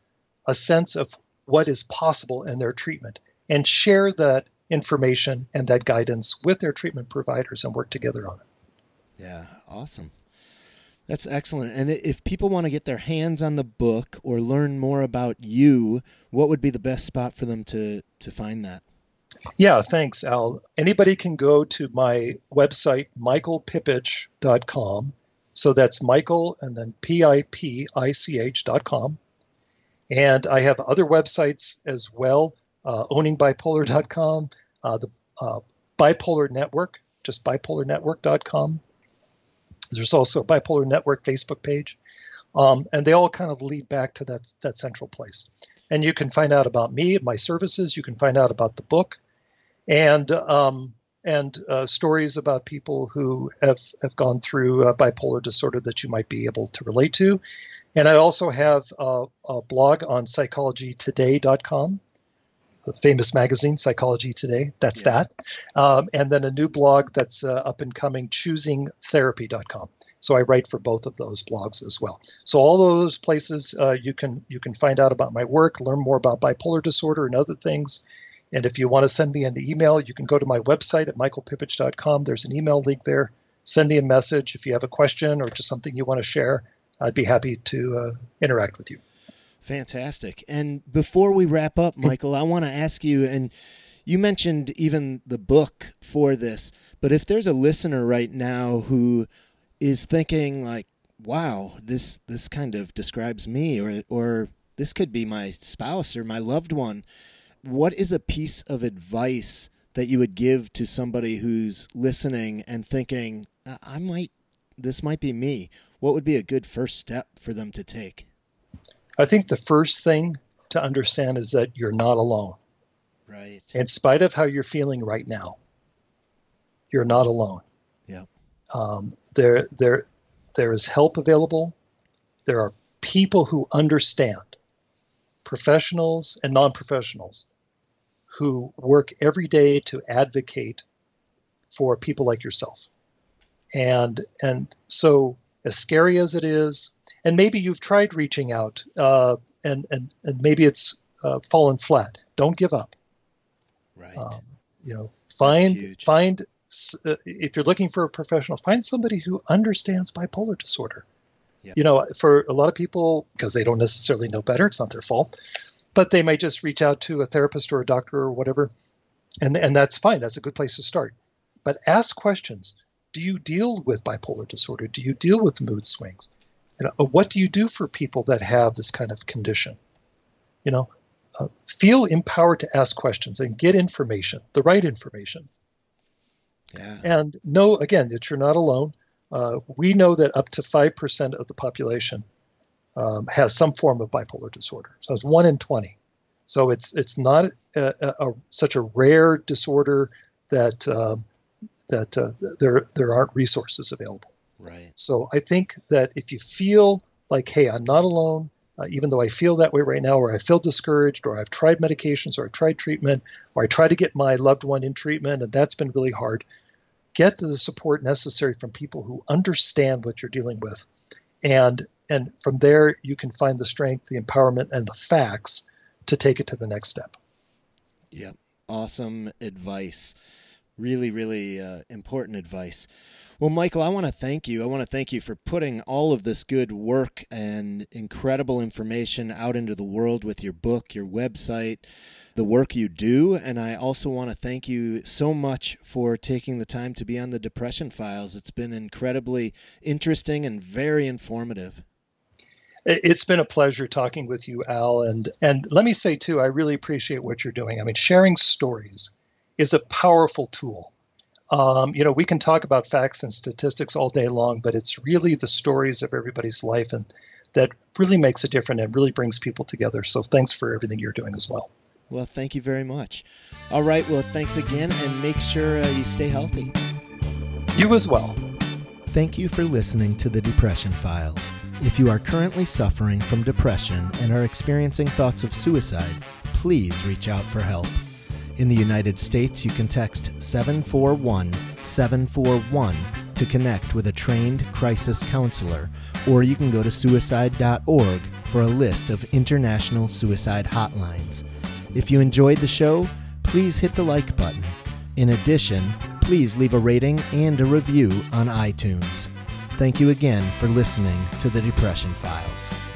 a sense of what is possible in their treatment, and share that information and that guidance with their treatment providers and work together on it. Yeah, awesome. That's excellent. And if people want to get their hands on the book or learn more about you, what would be the best spot for them to to find that? Yeah, thanks, Al. Anybody can go to my website, michaelpipich.com. So that's Michael and then P I P I C H.com. And I have other websites as well uh, owningbipolar.com, uh, the uh, Bipolar Network, just bipolarnetwork.com. There's also a Bipolar Network Facebook page. Um, and they all kind of lead back to that, that central place. And you can find out about me, my services. You can find out about the book and um, and uh, stories about people who have, have gone through uh, bipolar disorder that you might be able to relate to. And I also have a, a blog on psychologytoday.com, the famous magazine, Psychology Today. That's yeah. that. Um, and then a new blog that's uh, up and coming, choosingtherapy.com. So I write for both of those blogs as well. So all those places uh, you can you can find out about my work, learn more about bipolar disorder and other things, and if you want to send me an email, you can go to my website at michaelpipich.com. There's an email link there. Send me a message if you have a question or just something you want to share. I'd be happy to uh, interact with you. Fantastic. And before we wrap up, Michael, I want to ask you, and you mentioned even the book for this, but if there's a listener right now who is thinking like, wow, this this kind of describes me or or this could be my spouse or my loved one what is a piece of advice that you would give to somebody who's listening and thinking, I might, this might be me? What would be a good first step for them to take? I think the first thing to understand is that you're not alone. Right. In spite of how you're feeling right now, you're not alone. Yeah. Um, there, there, there is help available. There are people who understand, professionals and non-professionals, who work every day to advocate for people like yourself. And and so as scary as it is, and maybe you've tried reaching out, uh, and and and maybe it's uh, fallen flat. Don't give up. Right. Um, you know, find find uh, if you're looking for a professional, find somebody who understands bipolar disorder. Yep. You know, for a lot of people, because they don't necessarily know better, it's not their fault but they may just reach out to a therapist or a doctor or whatever, and and that's fine. That's a good place to start. But ask questions. Do you deal with bipolar disorder? Do you deal with mood swings? You know, what do you do for people that have this kind of condition? You know, uh, feel empowered to ask questions and get information, the right information. Yeah. And know again that you're not alone. Uh, we know that up to five percent of the population um, has some form of bipolar disorder. So it's one in 20. So it's it's not a, a, a, such a rare disorder that um, that uh, there there aren't resources available. Right. So I think that if you feel like, hey, I'm not alone, uh, even though I feel that way right now, or I feel discouraged, or I've tried medications, or I've tried treatment, or I try to get my loved one in treatment, and that's been really hard. Get the support necessary from people who understand what you're dealing with, and and from there you can find the strength the empowerment and the facts to take it to the next step yep awesome advice really really uh, important advice well michael i want to thank you i want to thank you for putting all of this good work and incredible information out into the world with your book your website the work you do. And I also want to thank you so much for taking the time to be on the Depression Files. It's been incredibly interesting and very informative. It's been a pleasure talking with you, Al. And, and let me say, too, I really appreciate what you're doing. I mean, sharing stories is a powerful tool. Um, you know, we can talk about facts and statistics all day long, but it's really the stories of everybody's life and that really makes a difference and really brings people together. So thanks for everything you're doing as well. Well, thank you very much. All right. Well, thanks again, and make sure uh, you stay healthy. You as well. Thank you for listening to the Depression Files. If you are currently suffering from depression and are experiencing thoughts of suicide, please reach out for help. In the United States, you can text 741 741 to connect with a trained crisis counselor, or you can go to suicide.org for a list of international suicide hotlines. If you enjoyed the show, please hit the like button. In addition, please leave a rating and a review on iTunes. Thank you again for listening to the Depression Files.